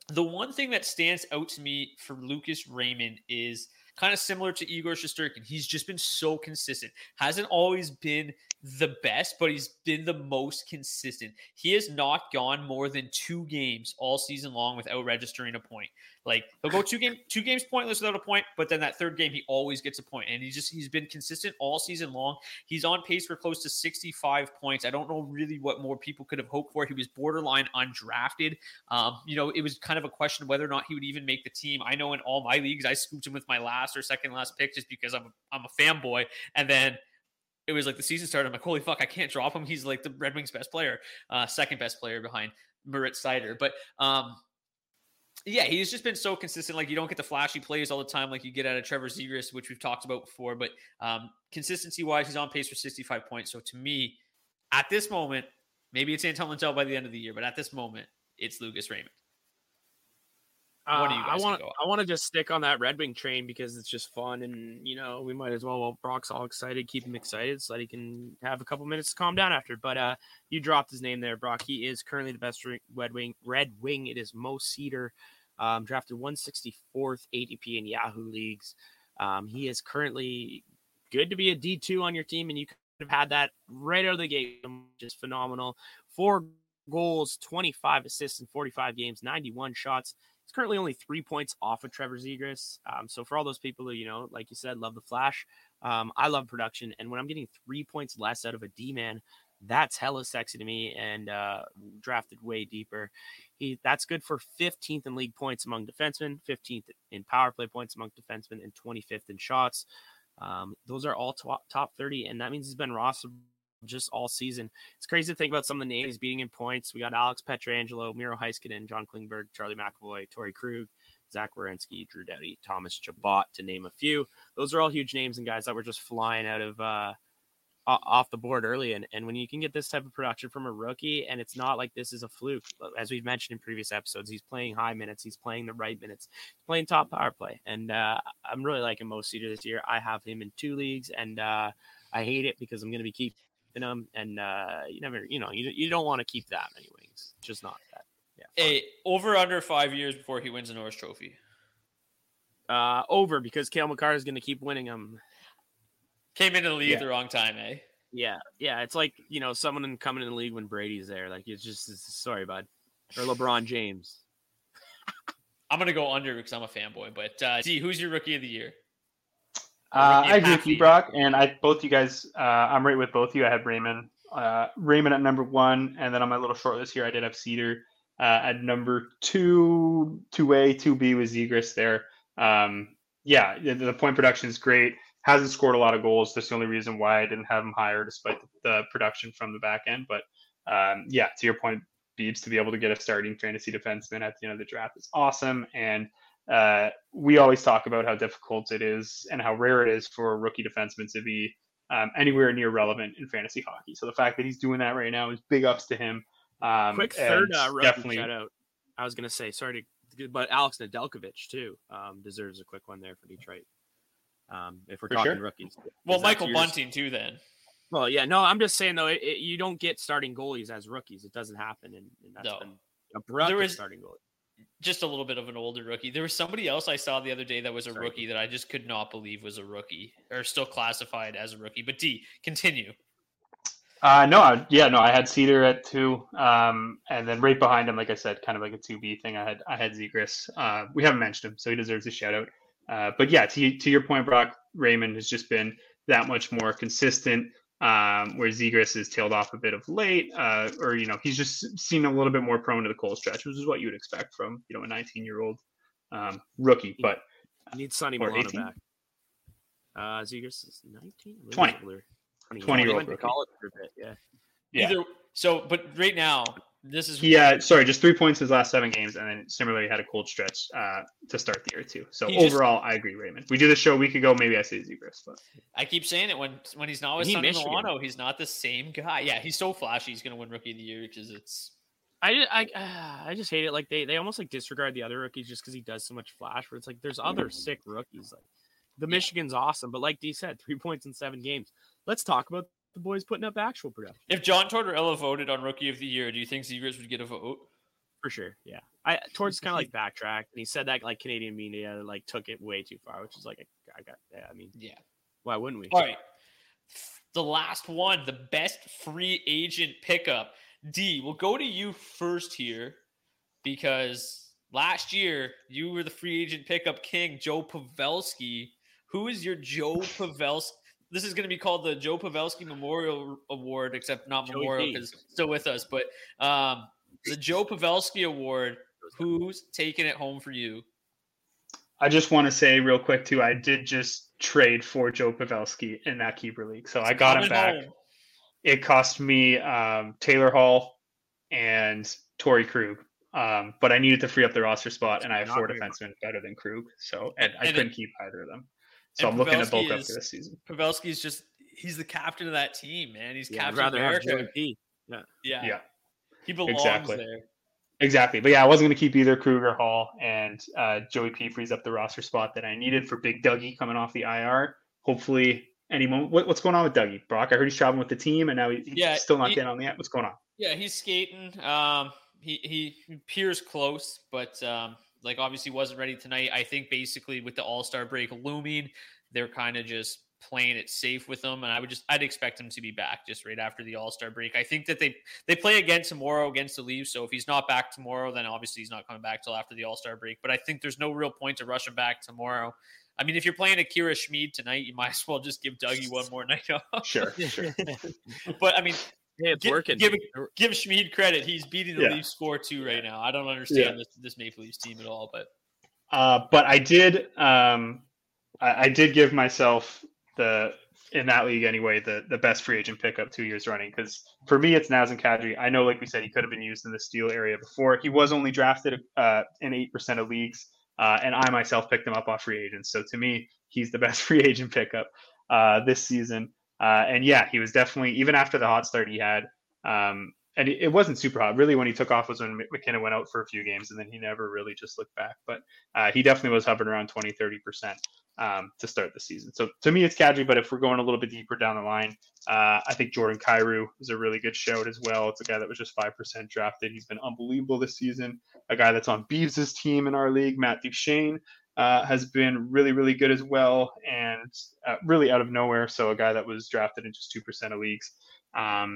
the one thing that stands out to me for Lucas Raymond is kind of similar to Igor Shesterkin. He's just been so consistent. Hasn't always been the best, but he's been the most consistent. He has not gone more than two games all season long without registering a point. Like he'll go two game two games pointless without a point, but then that third game he always gets a. And he just he's been consistent all season long. He's on pace for close to 65 points. I don't know really what more people could have hoped for. He was borderline undrafted. Um, you know, it was kind of a question whether or not he would even make the team. I know in all my leagues I scooped him with my last or second last pick just because I'm a, I'm a fanboy. And then it was like the season started. I'm like, holy fuck, I can't drop him. He's like the Red Wings best player, uh, second best player behind Moritz Seider. But um, yeah, he's just been so consistent. Like you don't get the flashy plays all the time, like you get out of Trevor Zegras, which we've talked about before. But um, consistency wise, he's on pace for 65 points. So to me, at this moment, maybe it's Anton Lundell by the end of the year, but at this moment, it's Lucas Raymond. What do you Uh, guys I want I want to just stick on that Red Wing train because it's just fun, and you know we might as well. Well, Brock's all excited, keep him excited so that he can have a couple minutes to calm down after. But uh, you dropped his name there, Brock. He is currently the best Red Wing. Red Wing. It is Mo Seider, um, drafted 164th ADP in Yahoo leagues. Um, he is currently good to be a D two on your team, and you could have had that right out of the gate, which is phenomenal. Four goals, 25 assists in 45 games, 91 shots. It's currently only three points off of Trevor Zegras. Um, so for all those people who, you know, like you said, love the flash, um, I love production. And when I'm getting three points less out of a D man, that's hella sexy to me and uh, drafted way deeper. He that's good for 15th in league points among defensemen, 15th in power play points among defensemen, and 25th in shots. Um, those are all top, top 30, and that means he's been rostered just all season. It's crazy to think about some of the names beating in points. We got Alex Pietrangelo, Miro Heiskanen, John Klingberg, Charlie McAvoy, Torey Krug, Zach Werenski, Drew Doughty, Thomas Chabot, to name a few. Those are all huge names and guys that were just flying out of uh, off the board early. And, and when you can get this type of production from a rookie, and it's not like this is a fluke, as we've mentioned in previous episodes, he's playing high minutes, he's playing the right minutes, he's playing top power play. And uh, I'm really liking Mo Seider this year. I have him in two leagues, and uh, I hate it because I'm going to be keeping them, and uh, you never, you know, you, you don't want to keep that many wings. Just not that. Yeah. A over under five years before he wins the Norris Trophy. Uh, over because Cale Makar is going to keep winning them. Came into the league Yeah. at the wrong time, eh? Yeah, yeah. It's like you know someone coming in the league when Brady's there. Like it's just it's, sorry, bud, or LeBron James. I'm gonna go under because I'm a fanboy. But uh, D, who's your rookie of the year? Uh, I agree with you, Brock, and I both you guys. Uh, I'm right with both of you. I had Raymond, uh, Raymond at number one, and then on my little short list here, I did have Seider uh, at number two, two A, two B with Zegras there. Um, yeah, the, the point production is great. Hasn't scored a lot of goals. That's the only reason why I didn't have him higher, despite the production from the back end. But um, yeah, to your point, Beebs, to be able to get a starting fantasy defenseman at the end of the draft is awesome. And uh, we always talk about how difficult it is and how rare it is for a rookie defenseman to be um, anywhere near relevant in fantasy hockey. So the fact that he's doing that right now is big ups to him. Um, Quick third uh, rookie definitely. shout out. I was gonna say sorry to, but Alex Nedeljkovic too um, deserves a quick one there for Detroit. Um, if we're For talking sure. rookies, well, Michael yours. Bunting too. Then Well, yeah, no, I'm just saying though, it, it- you don't get starting goalies as rookies. It doesn't happen, and, and that's No. been a productive was- starting goalie. Just a little bit of an older rookie. There was somebody else I saw the other day that was a Sorry. rookie that I just could not believe was a rookie or still classified as a rookie. But D, continue. Uh, no, I, yeah, no, I had Seider at two, um, and then right behind him, like I said, kind of like a two B thing. I had I had Zegras. Uh, we haven't mentioned him, so he deserves a shout out. Uh, but yeah, to to your point, Brock Raymond has just been that much more consistent. Um, where Zegras is tailed off a bit of late, uh, or you know, he's just seen a little bit more prone to the cold stretch, which is what you would expect from you know a 19 year old um, rookie. But You need Sonny Or Milano 18? back. Uh, Zegras is 19, 20, 20, 20 year old rookie. college for a bit. Yeah, Yeah. Either so, but right now this is he, uh, sorry, just three points his last seven games, and then similarly had a cold stretch uh, to start the year too. So He just- overall, I agree, Raymond. We did the show a week ago. Maybe I say Zegras, but I keep saying it when when he's not with He Sonny Michigan. Milano, he's not the same guy. Yeah, he's so flashy. He's gonna win rookie of the year because it's I I uh, I just hate it. Like they they almost like disregard the other rookies just because he does so much flash. Where it's like there's other sick rookies. Like the Michigan's awesome, but like D said, three points in seven games. Let's talk about the boys putting up actual production if John Tortorella voted on rookie of the year, do you think Zegras would get a vote? for sure. Yeah, I towards kind of like backtracked, and he said that like Canadian media like took it way too far, which is like I got. Yeah, I mean, Yeah. why wouldn't we? All right. The last one, the best free agent pickup. D, we'll go to you first here because last year you were the free agent pickup king, Joe Pavelski. Who is your Joe Pavelski? This is going to be called the Joe Pavelski Memorial Award, except not Joey memorial P. because still with us. But um, the Joe Pavelski Award. Who's taking it home for you? I just want to say real quick too. I did just trade for Joe Pavelski in that keeper league, so I got him back. home. It cost me um, Taylor Hall and Torey Krug, um, but I needed to free up the roster spot, and I have Not four very much. defensemen better than Krug, so and I And it- couldn't keep either of them. So and I'm looking to Pavelski bulk up for this season. Pavelski's just he's the captain of that team, man. He's Yeah, I'd captain rather have America. Joey P. Yeah. Yeah. He belongs Exactly. there. Exactly. But yeah, I wasn't going to keep either Kruger Hall, and uh, Joey P frees up the roster spot that I needed for Big Dougie coming off the IR. Hopefully, any moment. What, what's going on with Dougie? Brock, I heard he's traveling with the team, and now he, he's Yeah, still not he- getting on the app. What's going on? Yeah, he's skating. Um, he he he appears close, but um, like obviously wasn't ready tonight. I think basically with the All Star break looming, they're kind of just playing it safe with them. and I would just I'd expect him to be back just right after the All Star break. I think that they they play again tomorrow against the Leafs, so if he's not back tomorrow, then obviously he's not coming back till after the All Star break. But I think there's no real point to rush him back tomorrow. I mean, if you're playing Akira Schmid tonight, you might as well just give Dougie one more night off. Sure, sure. But I mean, Hey, it's Gi- working. give give Schmid credit. He's beating the Yeah. Leafs four two right now. I don't understand Yeah. this this Maple Leafs team at all. But Uh, but I did, um, I, I did give myself the in that league anyway the the best free agent pickup two years running because for me it's Nazem Kadri. I know, like we said, he could have been used in the steal area before. He was only drafted uh, in eight percent of leagues, uh, and I myself picked him up off free agents. So to me, he's the best free agent pickup uh, this season. Uh, and yeah, he was definitely even after the hot start he had. Um, and it wasn't super hot. Really, when he took off was when MacKinnon went out for a few games, and then he never really just looked back. But uh, he definitely was hovering around 20, 30 percent um, to start the season. So to me, it's Kadri. But if we're going a little bit deeper down the line, uh, I think Jordan Kyrou is a really good shout as well. It's a guy that was just five percent drafted. He's been unbelievable this season. A guy that's on Beavs' team in our league, Matt Duchene. Uh, has been really, really good as well, and uh, really out of nowhere. So a guy that was drafted in just two percent of leagues. Um,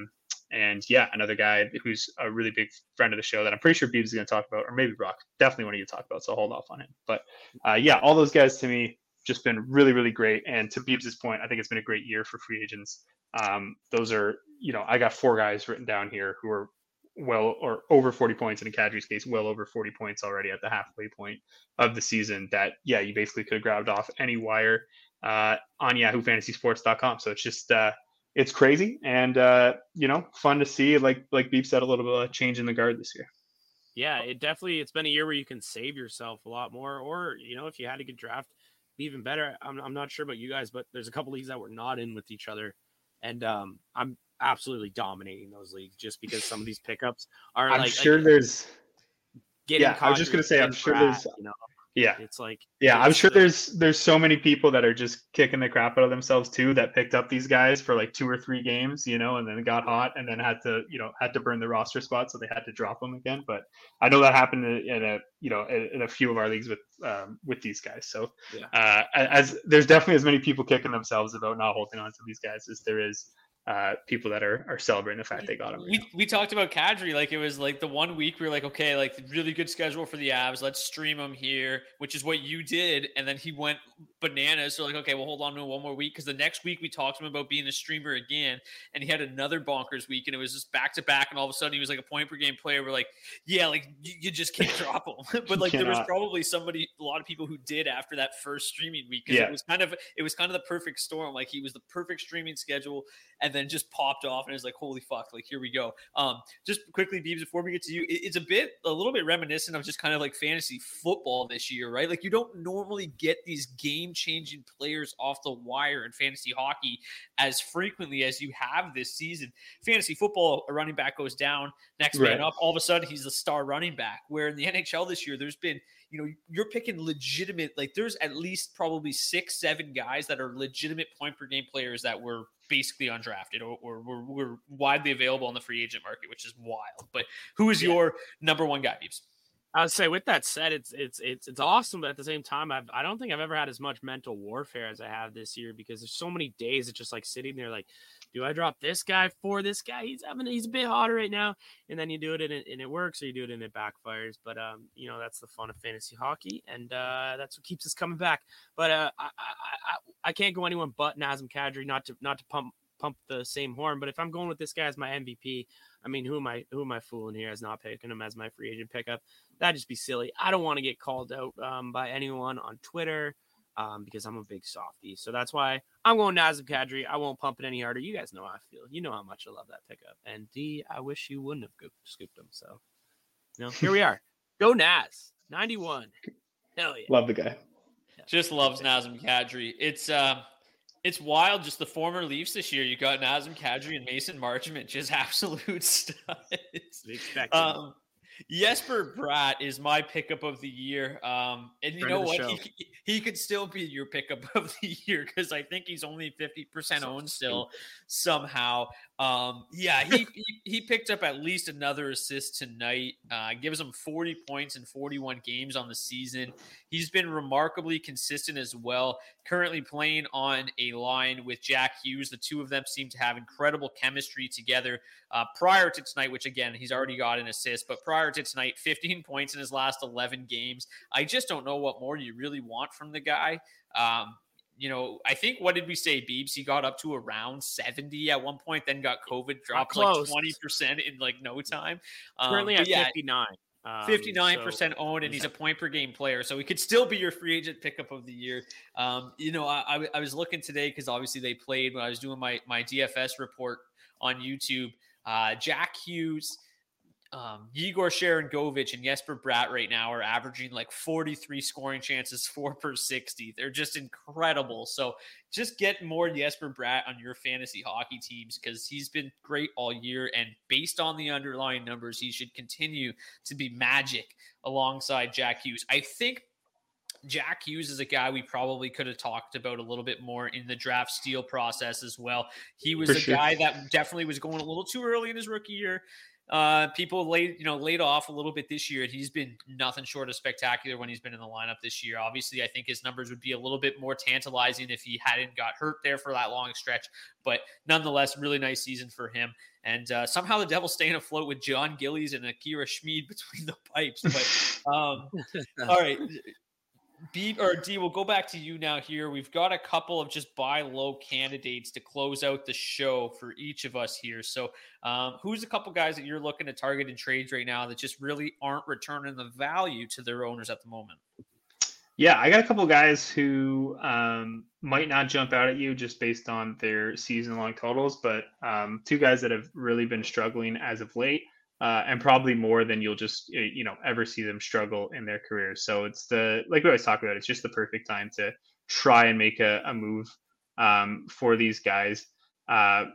and yeah, another guy who's a really big friend of the show that I'm pretty sure Beebs is going to talk about, or maybe Brock, definitely want you to talk about. So hold off on him. But uh, yeah, all those guys to me just been really, really great. And to Beebs' point, I think it's been a great year for free agents. Um, those are, you know, I got four guys written down here who are well or over 40 points in a Kadri's case, well over 40 points already at the halfway point of the season. That yeah, you basically could have grabbed off any wire uh, on YahooFantasySports.com. So it's just uh, it's crazy and uh, you know fun to see. Like like Beef said, a little bit of change in the guard this year. Yeah, it definitely it's been a year where you can save yourself a lot more, or you know if you had a good draft, even better. I'm I'm not sure about you guys, but there's a couple leagues that we're not in with each other, and um, I'm absolutely dominating those leagues just because some of these pickups are. I'm like, sure like, there's. Yeah, I was just gonna say, I'm sure there's. You know, yeah, it's like yeah, I'm sure there's there's so many people that are just kicking the crap out of themselves too that picked up these guys for like two or three games, you know, and then got hot and then had to you know had to burn the roster spot, so they had to drop them again. But I know that happened in, a you know in, in a few of our leagues with um, with these guys. So Yeah. uh, as there's definitely as many people kicking themselves about not holding on to these guys as there is uh, people that are are celebrating the fact they got them. We, we talked about Kadri like it was like the one week we were like, okay, like really good schedule for the Avs. Let's stream him here, which is what you did. And then he went bananas. So like, okay, well, hold on to one more week because the next week we talked to him about being a streamer again, and he had another bonkers week, and it was just back to back, and all of a sudden he was like a point per game player. We're like, yeah, like you, you just can't drop him. but like there was probably somebody, a lot of people who did after that first streaming week because Yeah. it was kind of it was kind of the perfect storm. Like he was the perfect streaming schedule and then just popped off and it was like holy fuck like here we go. Um just quickly Beebs, before we get to you it- it's a bit a little bit reminiscent of just kind of like fantasy football this year right? Like you don't normally get these game changing players off the wire in fantasy hockey as frequently as you have this season. Fantasy football a running back goes down next man up all of a sudden he's the star running back. Where in the nhl this year there's been you know, you're picking legitimate, like there's at least probably six, seven guys that are legitimate point per game players that were basically undrafted or, or were, were widely available on the free agent market, which is wild. But who is Yeah. your number one guy, Beeps? I would say with that said, it's it's it's it's awesome, but at the same time, I've, I don't think I've ever had as much mental warfare as I have this year because there's so many days it's just like sitting there, like, do I drop this guy for this guy? He's having he's a bit hotter right now, and then you do it and it, and it works, or you do it and it backfires. But um, you know that's the fun of fantasy hockey, and uh, that's what keeps us coming back. But uh, I, I I can't go anyone but Nazem Kadri, not to not to pump pump the same horn, but if I'm going with this guy as my MVP, I mean, who am I who am I fooling here as not picking him as my free agent pickup? That'd just be silly. I don't want to get called out um, by anyone on Twitter um, because I'm a big softie. So that's why I'm going Nazem Kadri. I won't pump it any harder. You guys know how I feel. You know how much I love that pickup. And D, I wish you wouldn't have go- scooped him. So, you know, here we are. Go Naz. 91. Hell yeah. Love the guy. Just loves Nazem Kadri. It's um it's wild. Just the former Leafs this year. You got Nazem Kadri and Mason Marchment, just absolute studs. We Um, Jesper Bratt is my pickup of the year. Um, and you Friend know what? He, he could still be your pickup of the year because I think he's only 50% owned still somehow. Um, yeah, he, he he picked up at least another assist tonight. Uh, gives him 40 points in 41 games on the season. He's been remarkably consistent as well. Currently playing on a line with Jack Hughes. The two of them seem to have incredible chemistry together. Uh, prior to tonight, which again, he's already got an assist, but prior to tonight, 15 points in his last 11 games. I just don't know what more you really want from the guy. Um, you know, I think what did we say, Beebs? He got up to around 70 at one point, then got COVID, dropped like 20% in like no time. Um, Currently at yeah, 59. Um, 59% so- owned, and he's a point per game player. So he could still be your free agent pickup of the year. Um, you know, I, I, I was looking today because obviously they played when I was doing my, my DFS report on YouTube. Uh, Jack Hughes, um, Yegor Sharangovich and Jesper Bratt right now are averaging like 43 scoring chances, four per 60. They're just incredible. So just get more Jesper Bratt on your fantasy hockey teams because he's been great all year. And based on the underlying numbers, he should continue to be magic alongside Jack Hughes. I think Jack Hughes is a guy we probably could have talked about a little bit more in the draft steal process as well. He was For a sure. guy that definitely was going a little too early in his rookie year. Uh, people laid, you know, laid off a little bit this year, and he's been nothing short of spectacular when he's been in the lineup this year. Obviously, I think his numbers would be a little bit more tantalizing if he hadn't got hurt there for that long stretch. But nonetheless, really nice season for him. And uh, somehow the Devils staying afloat with Jon Gillies and Akira Schmid between the pipes. But um, all right, B or D, we'll go back to you now here. We've got a couple of just buy low candidates to close out the show for each of us here. So, um, who's a couple guys that you're looking to target in trades right now that just really aren't returning the value to their owners at the moment? Yeah, I got a couple guys who um, might not jump out at you just based on their season long totals, but um, two guys that have really been struggling as of late uh, and probably more than you'll just you know ever see them struggle in their careers. So it's the like we always talk about. It's just the perfect time to try and make a, a move um, for these guys. Uh,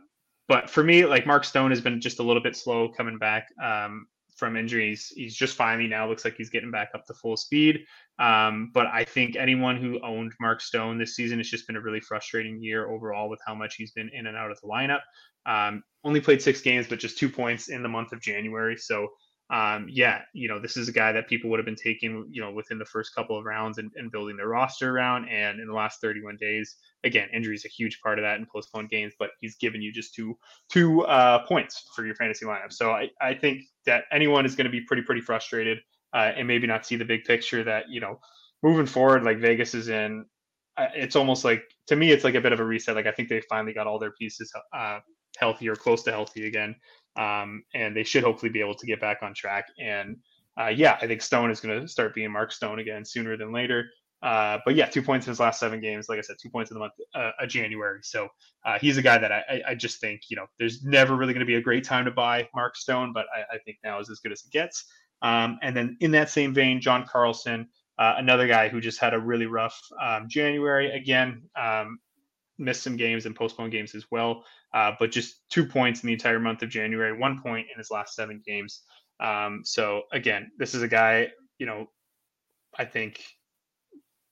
but for me, like Mark Stone has been just a little bit slow coming back um, from injuries. He's just finally now looks like he's getting back up to full speed. Um, but I think anyone who owned Mark Stone this season, it's just been a really frustrating year overall with how much he's been in and out of the lineup. Um, only played six games, but just two points in the month of January. So, um, yeah, you know, this is a guy that people would have been taking, you know, within the first couple of rounds and, and building their roster around. And in the last 31 days, again, injury is a huge part of that in postponed games, but he's given you just two two uh, points for your fantasy lineup. So I, I think that anyone is going to be pretty pretty frustrated uh, and maybe not see the big picture that you know moving forward, like Vegas is in. Uh, it's almost like to me, it's like a bit of a reset. Like I think they finally got all their pieces uh, healthy or close to healthy again. Um, and they should hopefully be able to get back on track. And uh, yeah, I think Stone is going to start being Mark Stone again sooner than later. Uh, but yeah, two points in his last seven games. Like I said, two points in the month uh, of January. So uh, he's a guy that I, I, just think you know there's never really going to be a great time to buy Mark Stone, but I, I think now is as good as it gets. Um, and then in that same vein, John Carlson, uh, another guy who just had a really rough um, January. Again, um, missed some games and postponed games as well. Uh, but just two points in the entire month of January, one point in his last seven games. Um, so again, this is a guy, you know, I think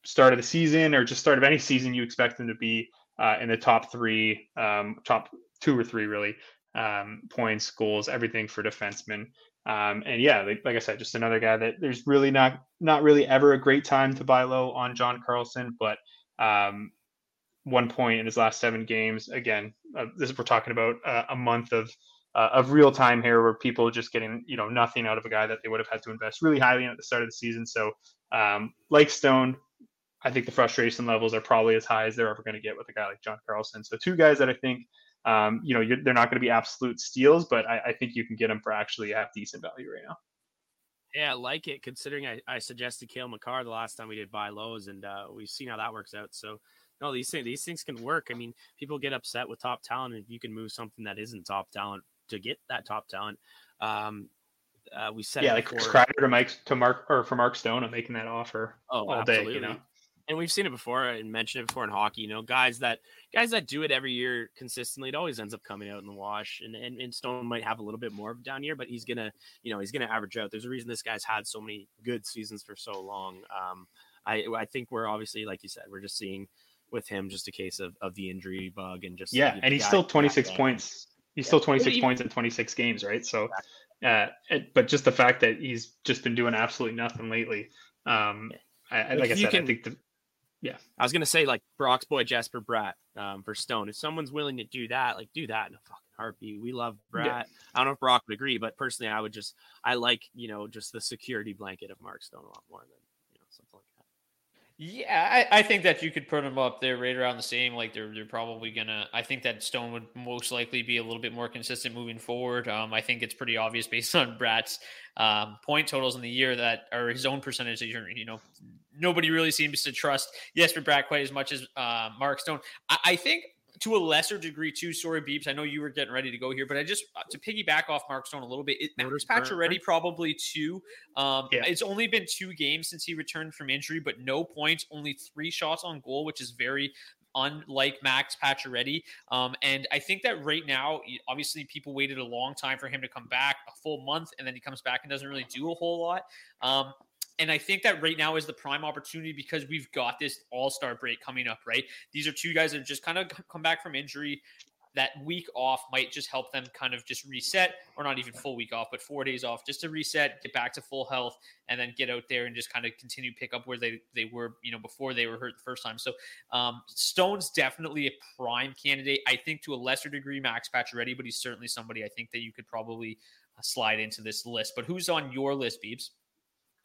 start of the season or just start of any season, you expect him to be uh, in the top three, um, top two or three really um, points, goals, everything for defensemen. Um, and yeah, like, like, I said, just another guy that there's really not not really ever a great time to buy low on John Carlson, but um, one point in his last seven games. Again, uh, this we're talking about uh, a month of uh, of real time here, where people just getting you know nothing out of a guy that they would have had to invest really highly in at the start of the season. So, um, like Stone, I think the frustration levels are probably as high as they're ever going to get with a guy like John Carlson. So, two guys that I think. Um, you know, they're not going to be absolute steals, but I, I think you can get them for actually have decent value right now. Yeah, I like it considering I, I suggested Cale Makar the last time we did buy lows, and uh, we've seen how that works out. So no, these things these things can work. I mean, people get upset with top talent if you can move something that isn't top talent to get that top talent. Um, uh, we said yeah, like Kreider to Mike to Mark or for Mark Stone, I'm making that offer oh, all absolutely. day. You know, and we've seen it before and mentioned it before in hockey. You know, guys that guys that do it every year consistently, it always ends up coming out in the wash. And, and and Stone might have a little bit more of down year, but he's gonna, you know, he's gonna average out. There's a reason this guy's had so many good seasons for so long. Um, I I think we're obviously, like you said, we're just seeing with him just a case of, of the injury bug and just yeah, and he's still 26 points. He's yeah. still 26 points in 26 games, right? So, uh, it, but just the fact that he's just been doing absolutely nothing lately. Um, I, like, like I said, can, I think the yeah, I was gonna say like Brock's boy Jesper Bratt um, for Stone. If someone's willing to do that, like do that in a fucking heartbeat. We love Bratt. Yeah. I don't know if Brock would agree, but personally, I would just I like you know just the security blanket of Mark Stone a lot more than yeah, I, I, think that you could put them up there right around the same. Like they're they're probably gonna. I think that Stone would most likely be a little bit more consistent moving forward. Um, I think it's pretty obvious based on Bratt's um, point totals in the year that are his own percentage. You know, nobody really seems to trust Jesper Bratt quite as much as uh, Mark Stone. I, I think to a lesser degree too. Sorry, Beeps. I know you were getting ready to go here, but I just uh, to piggyback off Mark Stone a little bit. It, Max Pacioretty probably two. Um, yeah. It's only been two games since he returned from injury, but no points, only three shots on goal, which is very unlike Max Pacioretty. Um, and I think that right now, obviously, people waited a long time for him to come back, a full month, and then he comes back and doesn't really do a whole lot. Um, and I think that right now is the prime opportunity because we've got this all star break coming up, right? These are two guys that have just kind of come back from injury. That week off might just help them kind of just reset, or not even full week off, but four days off just to reset, get back to full health, and then get out there and just kind of continue pick up where they they were, you know, before they were hurt the first time. So um, Stone's definitely a prime candidate. I think to a lesser degree, Max Pacioretty, but he's certainly somebody I think that you could probably uh, slide into this list. But who's on your list, Beebs?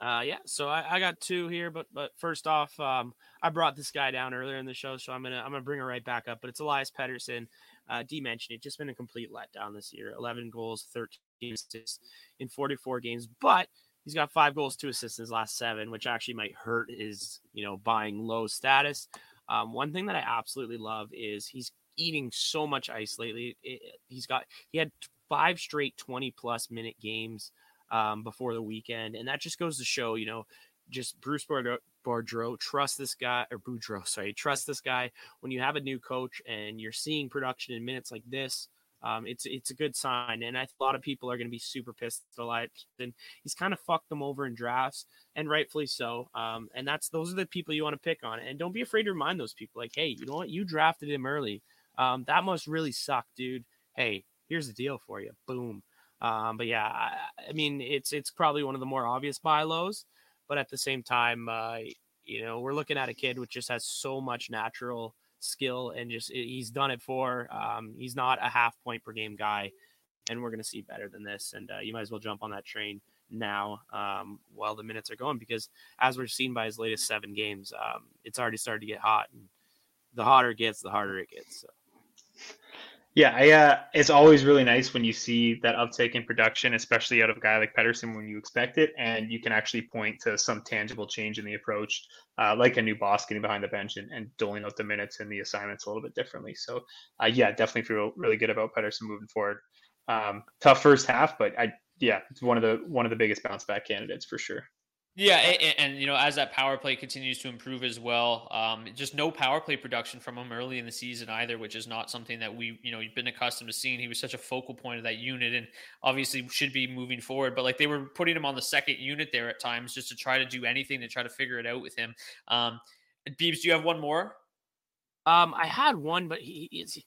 Uh, yeah, so I, I, got two here, but but first off, um, I brought this guy down earlier in the show, so I'm gonna I'm gonna bring it right back up. But it's Elias Pettersson. Uh, D mentioned it, just been a complete letdown this year. 11 goals, 13 assists in 44 games, but he's got five goals, two assists in his last seven, which actually might hurt his you know buying low status. Um, one thing that I absolutely love is he's eating so much ice lately. It, he's got he had five straight 20 plus minute games um, before the weekend, and that just goes to show, you know, just Bruce Boudreau, Boudreau trust this guy or Boudreau, sorry, trust this guy. When you have a new coach and you're seeing production in minutes like this, um, it's it's a good sign. And a lot of people are going to be super pissed at Elias. And he's kind of fucked them over in drafts, and rightfully so. Um, and that's those are the people you want to pick on. And don't be afraid to remind those people, like, hey, you know what, you drafted him early. Um, that must really suck, dude. Hey, here's the deal for you. Boom. Um, but yeah, I, I, mean, it's it's probably one of the more obvious buy lows, but at the same time, uh, you know, we're looking at a kid which just has so much natural skill and just he's done it for. Um, he's not a half point per game guy, and we're to see better than this. And uh, you might as well jump on that train now um, while the minutes are going because as we're seen by his latest seven games, um, it's already started to get hot. And the hotter it gets, the harder it gets. So. Yeah, I, uh, it's always really nice when you see that uptick in production, especially out of a guy like Pettersson when you expect it, and you can actually point to some tangible change in the approach, uh, like a new boss getting behind the bench and, and doling out the minutes and the assignments a little bit differently. So, uh, yeah, definitely feel really good about Pettersson moving forward. Um, tough first half, but I, yeah, it's one of the one of the biggest bounce back candidates for sure. Yeah, and, and, you know, as that power play continues to improve as well, um, just no power play production from him early in the season either, which is not something that we, you know, you've been accustomed to seeing. He was such a focal point of that unit, and obviously should be moving forward. But like they were putting him on the second unit there at times, just to try to do anything to try to figure it out with him. Um, Beebs, do you have one more? Um, I had one, but he is. It,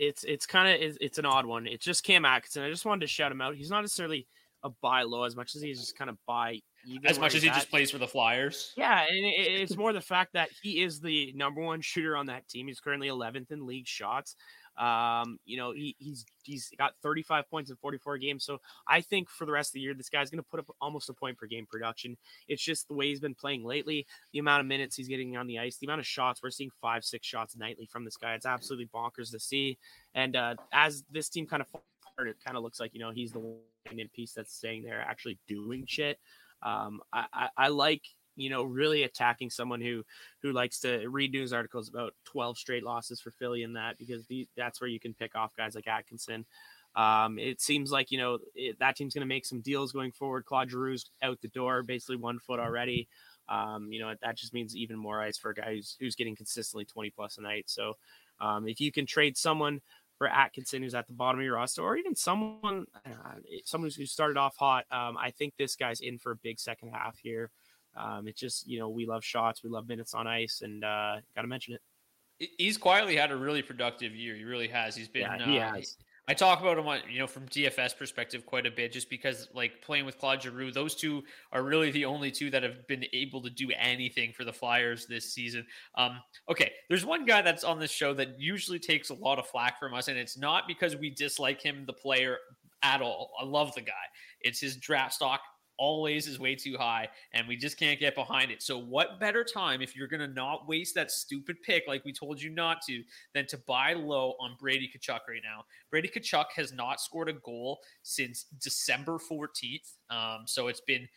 it's it's kind of it's, it's an odd one. It's just Cam Atkinson. I just wanted to shout him out. He's not necessarily a buy low as much as he's just kind of buy as much as he at. just plays for the Flyers. Yeah, and it's more the fact that he is the number one shooter on that team. He's currently 11th in league shots. Um, you know, he, he's he's got 35 points in 44 games. So I think for the rest of the year, this guy's going to put up almost a point per game production. It's just the way he's been playing lately, the amount of minutes he's getting on the ice, the amount of shots we're seeing five, six shots nightly from this guy. It's absolutely bonkers to see. And uh, as this team kind of it kind of looks like you know he's the one in piece that's staying there, actually doing shit. Um, I, I, I like you know really attacking someone who who likes to read news articles about 12 straight losses for Philly and that because the, that's where you can pick off guys like Atkinson. Um, it seems like you know it, that team's going to make some deals going forward. Claude Giroux's out the door, basically one foot already. Um, you know that just means even more ice for a guy who's, who's getting consistently 20 plus a night. So um, if you can trade someone for Atkinson, who's at the bottom of your roster, or even someone, uh, someone who started off hot. Um, I think this guy's in for a big second half here. Um, it's just you know we love shots, we love minutes on ice, and uh, got to mention it. He's quietly had a really productive year. He really has. He's been. Yeah, he uh, has. I talk about him on, you know, from DFS perspective quite a bit, just because like playing with Claude Giroux, those two are really the only two that have been able to do anything for the Flyers this season. Um, okay, there's one guy that's on this show that usually takes a lot of flack from us, and it's not because we dislike him, the player, at all. I love the guy. It's his draft stock always is way too high and we just can't get behind it. So what better time if you're going to not waste that stupid pick like we told you not to than to buy low on Brady Tkachuk right now. Brady Tkachuk has not scored a goal since December 14th. Um, so it's been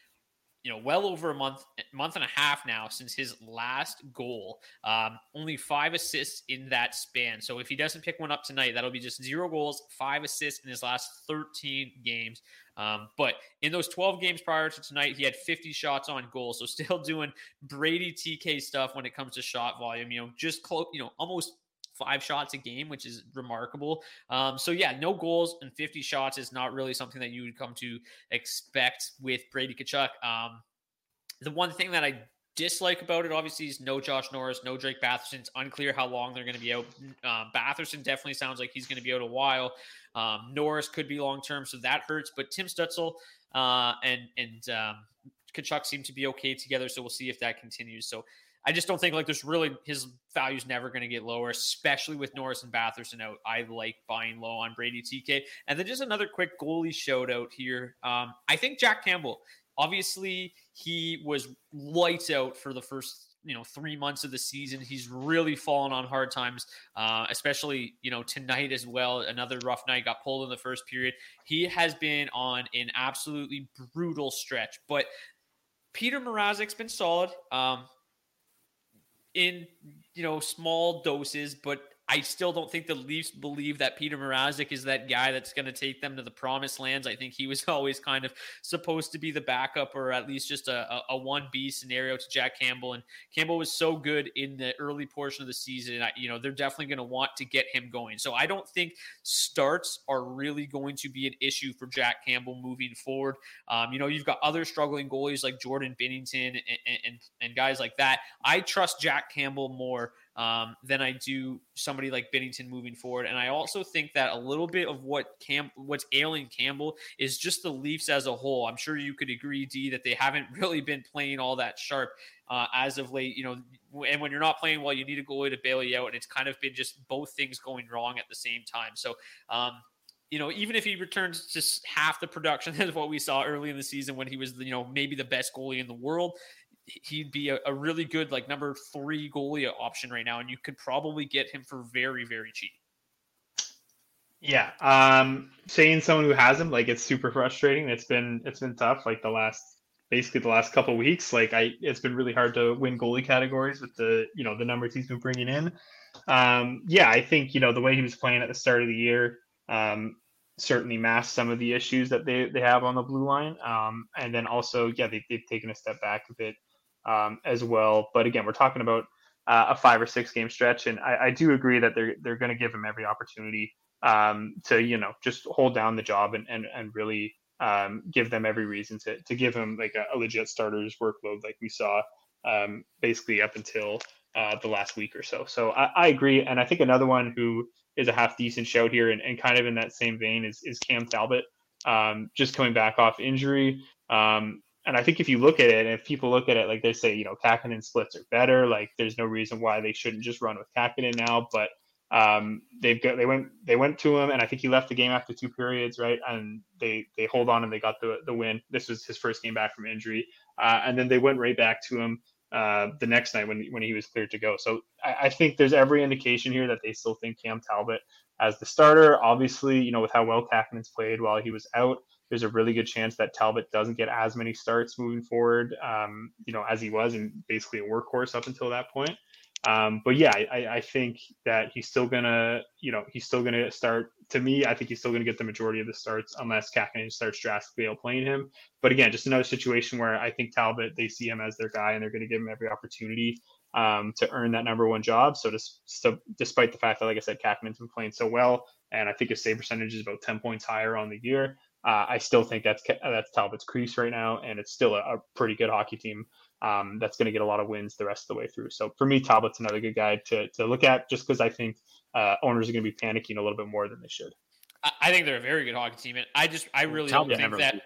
you know, well over a month, month and a half now since his last goal. Um, only five assists in that span. So if he doesn't pick one up tonight, that'll be just zero goals, five assists in his last 13 games. Um, but in those 12 games prior to tonight, he had 50 shots on goal. So still doing Brady TK stuff when it comes to shot volume. You know, just close, you know, almost five shots a game, which is remarkable. Um, so yeah, no goals and 50 shots is not really something that you would come to expect with Brady Tkachuk. Um, the one thing that I dislike about it, obviously, is no Josh Norris, no Drake Batherson. It's unclear how long they're going to be out. Um, Batherson definitely sounds like he's going to be out a while. Um, Norris could be long term, so that hurts. But Tim Stützle uh, and and um, Tkachuk seem to be okay together, so we'll see if that continues. So I just don't think like there's really his value's never going to get lower, especially with Norris and Batherson out. I like buying low on Brady TK. And then just another quick goalie shout out here. Um, I think Jack Campbell, obviously, he was lights out for the first you know three months of the season he's really fallen on hard times uh, especially you know tonight as well another rough night got pulled in the first period he has been on an absolutely brutal stretch but peter mrazek's been solid um, in you know small doses, but I still don't think the Leafs believe that Peter Mrazek is that guy that's going to take them to the promised lands. I think he was always kind of supposed to be the backup or at least just a, a, a 1B scenario to Jack Campbell. And Campbell was so good in the early portion of the season. I, you know, they're definitely going to want to get him going. So I don't think starts are really going to be an issue for Jack Campbell moving forward. Um, you know, you've got other struggling goalies like Jordan Binnington and, and, and guys like that. I trust Jack Campbell more um, than I do somebody like Binnington moving forward. And I also think that a little bit of what Cam, what's ailing Campbell is just the Leafs as a whole. I'm sure you could agree, D, that they haven't really been playing all that sharp uh, as of late. You know, and when you're not playing well, you need a goalie to bail you out, and it's kind of been just both things going wrong at the same time. So. Um, you know, even if he returns just half the production as what we saw early in the season when he was, you know, maybe the best goalie in the world, he'd be a, a, really good like number three goalie option right now, and you could probably get him for very very cheap. Yeah, um, saying someone who has him like it's super frustrating. It's been it's been tough like the last basically the last couple weeks. Like I, it's been really hard to win goalie categories with the you know the numbers he's been bringing in. Um, yeah, I think you know the way he was playing at the start of the year. Um, certainly masked some of the issues that they, they have on the blue line. Um, and then also, yeah, they, they've taken a step back a bit um, as well. But again, we're talking about uh, a five or six game stretch, and I, I do agree that they're they're going to give him every opportunity um, to you know just hold down the job and and and really um, give them every reason to to give him like a, a legit starter's workload, like we saw um, basically up until uh, the last week or so. So I, I, agree, and I think another one who is a half decent shout here, and, and kind of in that same vein is is Cam Talbot. Um, just coming back off injury. Um, and I think if you look at it, and if people look at it, like they say, you know, Kahkonen splits are better. Like there's no reason why they shouldn't just run with Kahkonen now. But um, they've got they went they went to him, and I think he left the game after two periods, right? And they they hold on and they got the the win. This was his first game back from injury, uh, and then they went right back to him uh, the next night when when he was cleared to go. So I, I think there's every indication here that they still think Cam Talbot as the starter. Obviously, you know, with how well Kahkonen's played while he was out there's a really good chance that Talbot doesn't get as many starts moving forward, um, you know, as he was and basically a workhorse up until that point. Um, but yeah, I, I, think that he's still gonna, you know, he's still gonna start. To me, I think he's still gonna get the majority of the starts unless Kahkonen starts drastically outplaying him. But again, just another situation where I think Talbot they see him as their guy and they're gonna give him every opportunity um, to earn that number one job. So, just, so despite the fact that, like I said, Kahkonen's been playing so well, and I think his save percentage is about ten points higher on the year. Uh, I still think that's that's Talbot's crease right now, and it's still a, a pretty good hockey team um, that's going to get a lot of wins the rest of the way through. So for me, Talbot's another good guy to, to look at, just because I think uh, owners are going to be panicking a little bit more than they should. I think they're a very good hockey team, and I just I really Talbot don't think that.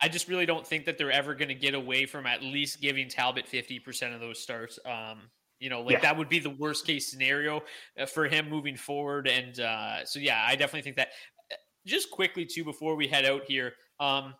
I just really don't think that they're ever going to get away from at least giving Talbot fifty percent of those starts. Um, you know, like yeah. that would be the worst case scenario uh, for him moving forward. And uh, so, yeah, I definitely think that. Just quickly too, before we head out here, um,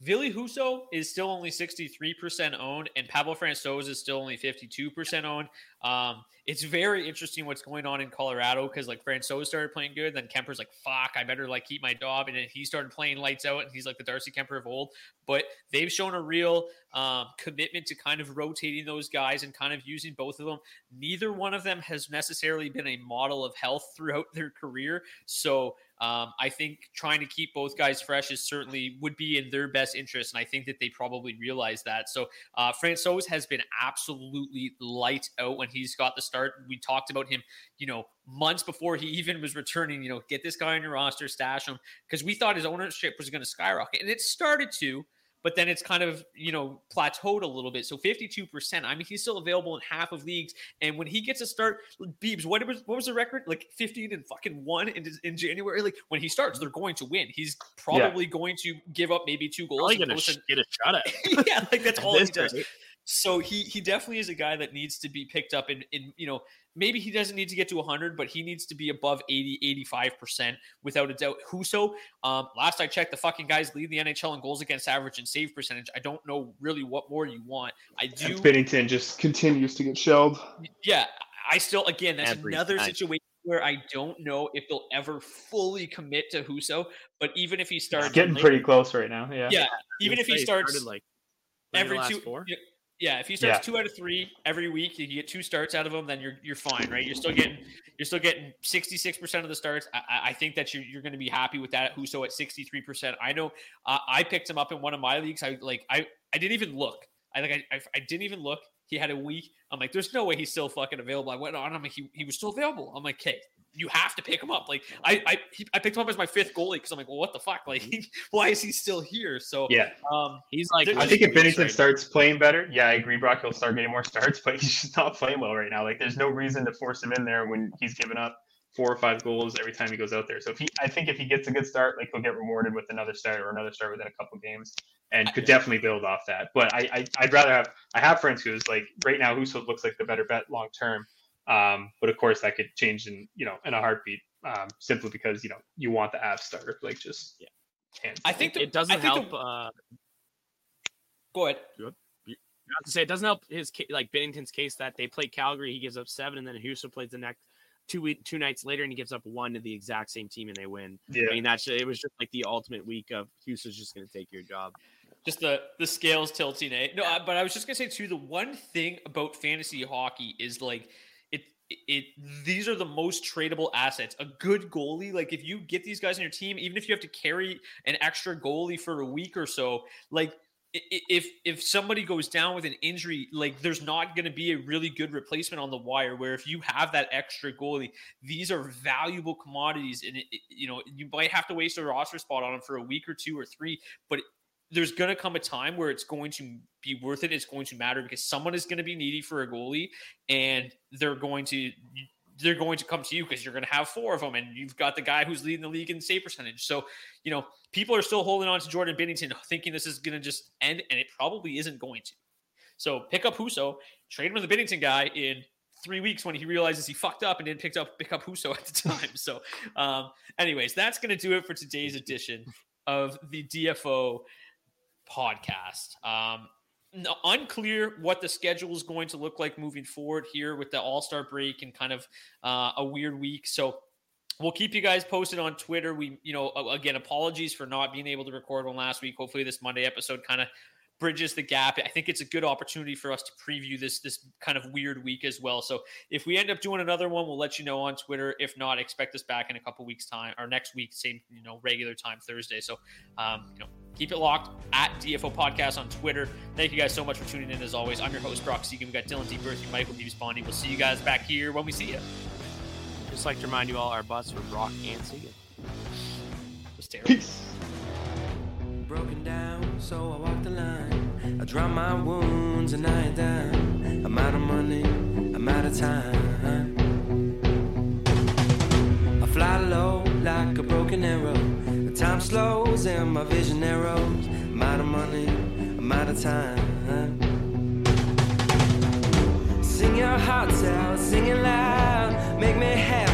Ville Husso is still only 63% owned, and Pavel Francouz is still only 52% owned. Um, it's very interesting what's going on in Colorado because like Francouz started playing good, then Kuemper's like, "Fuck, I better like keep my job," and then he started playing lights out, and he's like the Darcy Kuemper of old. But they've shown a real um, commitment to kind of rotating those guys and kind of using both of them. Neither one of them has necessarily been a model of health throughout their career, so um, I think trying to keep both guys fresh is certainly would be in their best interest, and I think that they probably realize that. So uh, Francouz has been absolutely light out when he's got the start. We talked about him, you know, months before he even was returning. You know, get this guy on your roster, stash him, because we thought his ownership was going to skyrocket, and it started to but then it's kind of you know plateaued a little bit. So 52%. I mean, he's still available in half of leagues. And when he gets a start, Beebs, what was what was the record? Like 15 and fucking one in, in January. Like when he starts, they're going to win. He's probably yeah. going to give up maybe two goals. Probably gonna get a shot at. yeah, like that's all he does. So he he definitely is a guy that needs to be picked up in in you know maybe he doesn't need to get to 100 but he needs to be above 80 85% without a doubt. Husso um last I checked the fucking guys lead the NHL in goals against average and save percentage. I don't know really what more you want. I do and Binnington just continues to get shelled. Yeah I still again that's Every another time. situation where I don't know if they'll ever fully commit to Husso but even if he starts getting pretty close right now yeah. Yeah even if he starts like every two four? Yeah, if he starts yeah. two out of three every week, you get two starts out of him, then you're you're fine, right? You're still getting you're still getting 66 percent of the starts. I, I, think that you're you're going to be happy with that. Husso at 63 percent. I know uh, I picked him up in one of my leagues. I like I I didn't even look. I like I, I didn't even look. He had a week. I'm like, there's no way he's still fucking available. I went on. I'm like, he, he was still available. I'm like, okay, you have to pick him up. Like I I, he, I picked him up as my fifth goalie because I'm like, well, what the fuck? Like, why is he still here? So yeah, um, he's like, I think if Binnington right starts playing better, yeah, I agree, Brock. He'll start getting more starts, but he's just not playing well right now. Like, there's no reason to force him in there when he's given up four or five goals every time he goes out there. So if he, I think if he gets a good start, like he'll get rewarded with another start or another start within a couple games, and could definitely build off that. But I, I would rather have I have friends who's like right now Husso looks like the better bet long term. Um, but of course that could change in you know in a heartbeat um, simply because you know you want the app starter like just yeah. I think the, it doesn't help. The, uh, go ahead. Good. You have to say it doesn't help his like Binnington's case that they play Calgary, he gives up seven, and then Husso plays the next two week, two nights later, and he gives up one to the exact same team, and they win. Yeah. I mean that's it was just like the ultimate week of Husso's just going to take your job. Just the the scales tilting, eh? No, but I was just gonna say too. The one thing about fantasy hockey is like it these are the most tradable assets. A good goalie, like if you get these guys on your team, even if you have to carry an extra goalie for a week or so, like if if somebody goes down with an injury, like there's not going to be a really good replacement on the wire. Where if you have that extra goalie, these are valuable commodities, and it, it, you know you might have to waste a roster spot on them for a week or two or three, but there's going to come a time where it's going to be worth it. It's going to matter because someone is going to be needy for a goalie, and they're going to they're going to come to you because you're going to have four of them, and you've got the guy who's leading the league in save percentage. So you know people are still holding on to Jordan Binnington, thinking this is going to just end, and it probably isn't going to. So pick up Husso, trade him to the Binnington guy in three weeks when he realizes he fucked up and didn't pick up pick up Husso at the time. so, um, anyways, that's going to do it for today's edition of the DFO podcast. Um, unclear what the schedule is going to look like moving forward here with the All Star break and kind of uh, a weird week. So we'll keep you guys posted on Twitter. We, you know, again, apologies for not being able to record one last week. Hopefully, this Monday episode kind of bridges the gap. I think it's a good opportunity for us to preview this this kind of weird week as well. So if we end up doing another one, we'll let you know on Twitter. If not, expect us back in a couple weeks time or next week, same you know regular time Thursday. So um, you know keep it locked at DFO Podcast on Twitter. Thank you guys so much for tuning in. As always, I'm your host Brock Seguin. We got Dylan D. Berthy, Michael D. Spondy. We'll see you guys back here when we see you. Just like to remind you all, our butts for Brock and Seguin. Peace broken down, so I walk the line. I drop my wounds and I ain't down. I'm out of money, I'm out of time. I fly low like a broken arrow. The time slows and my vision narrows. I'm out of money, I'm out of time. Sing your hearts out, sing it loud. Make me happy,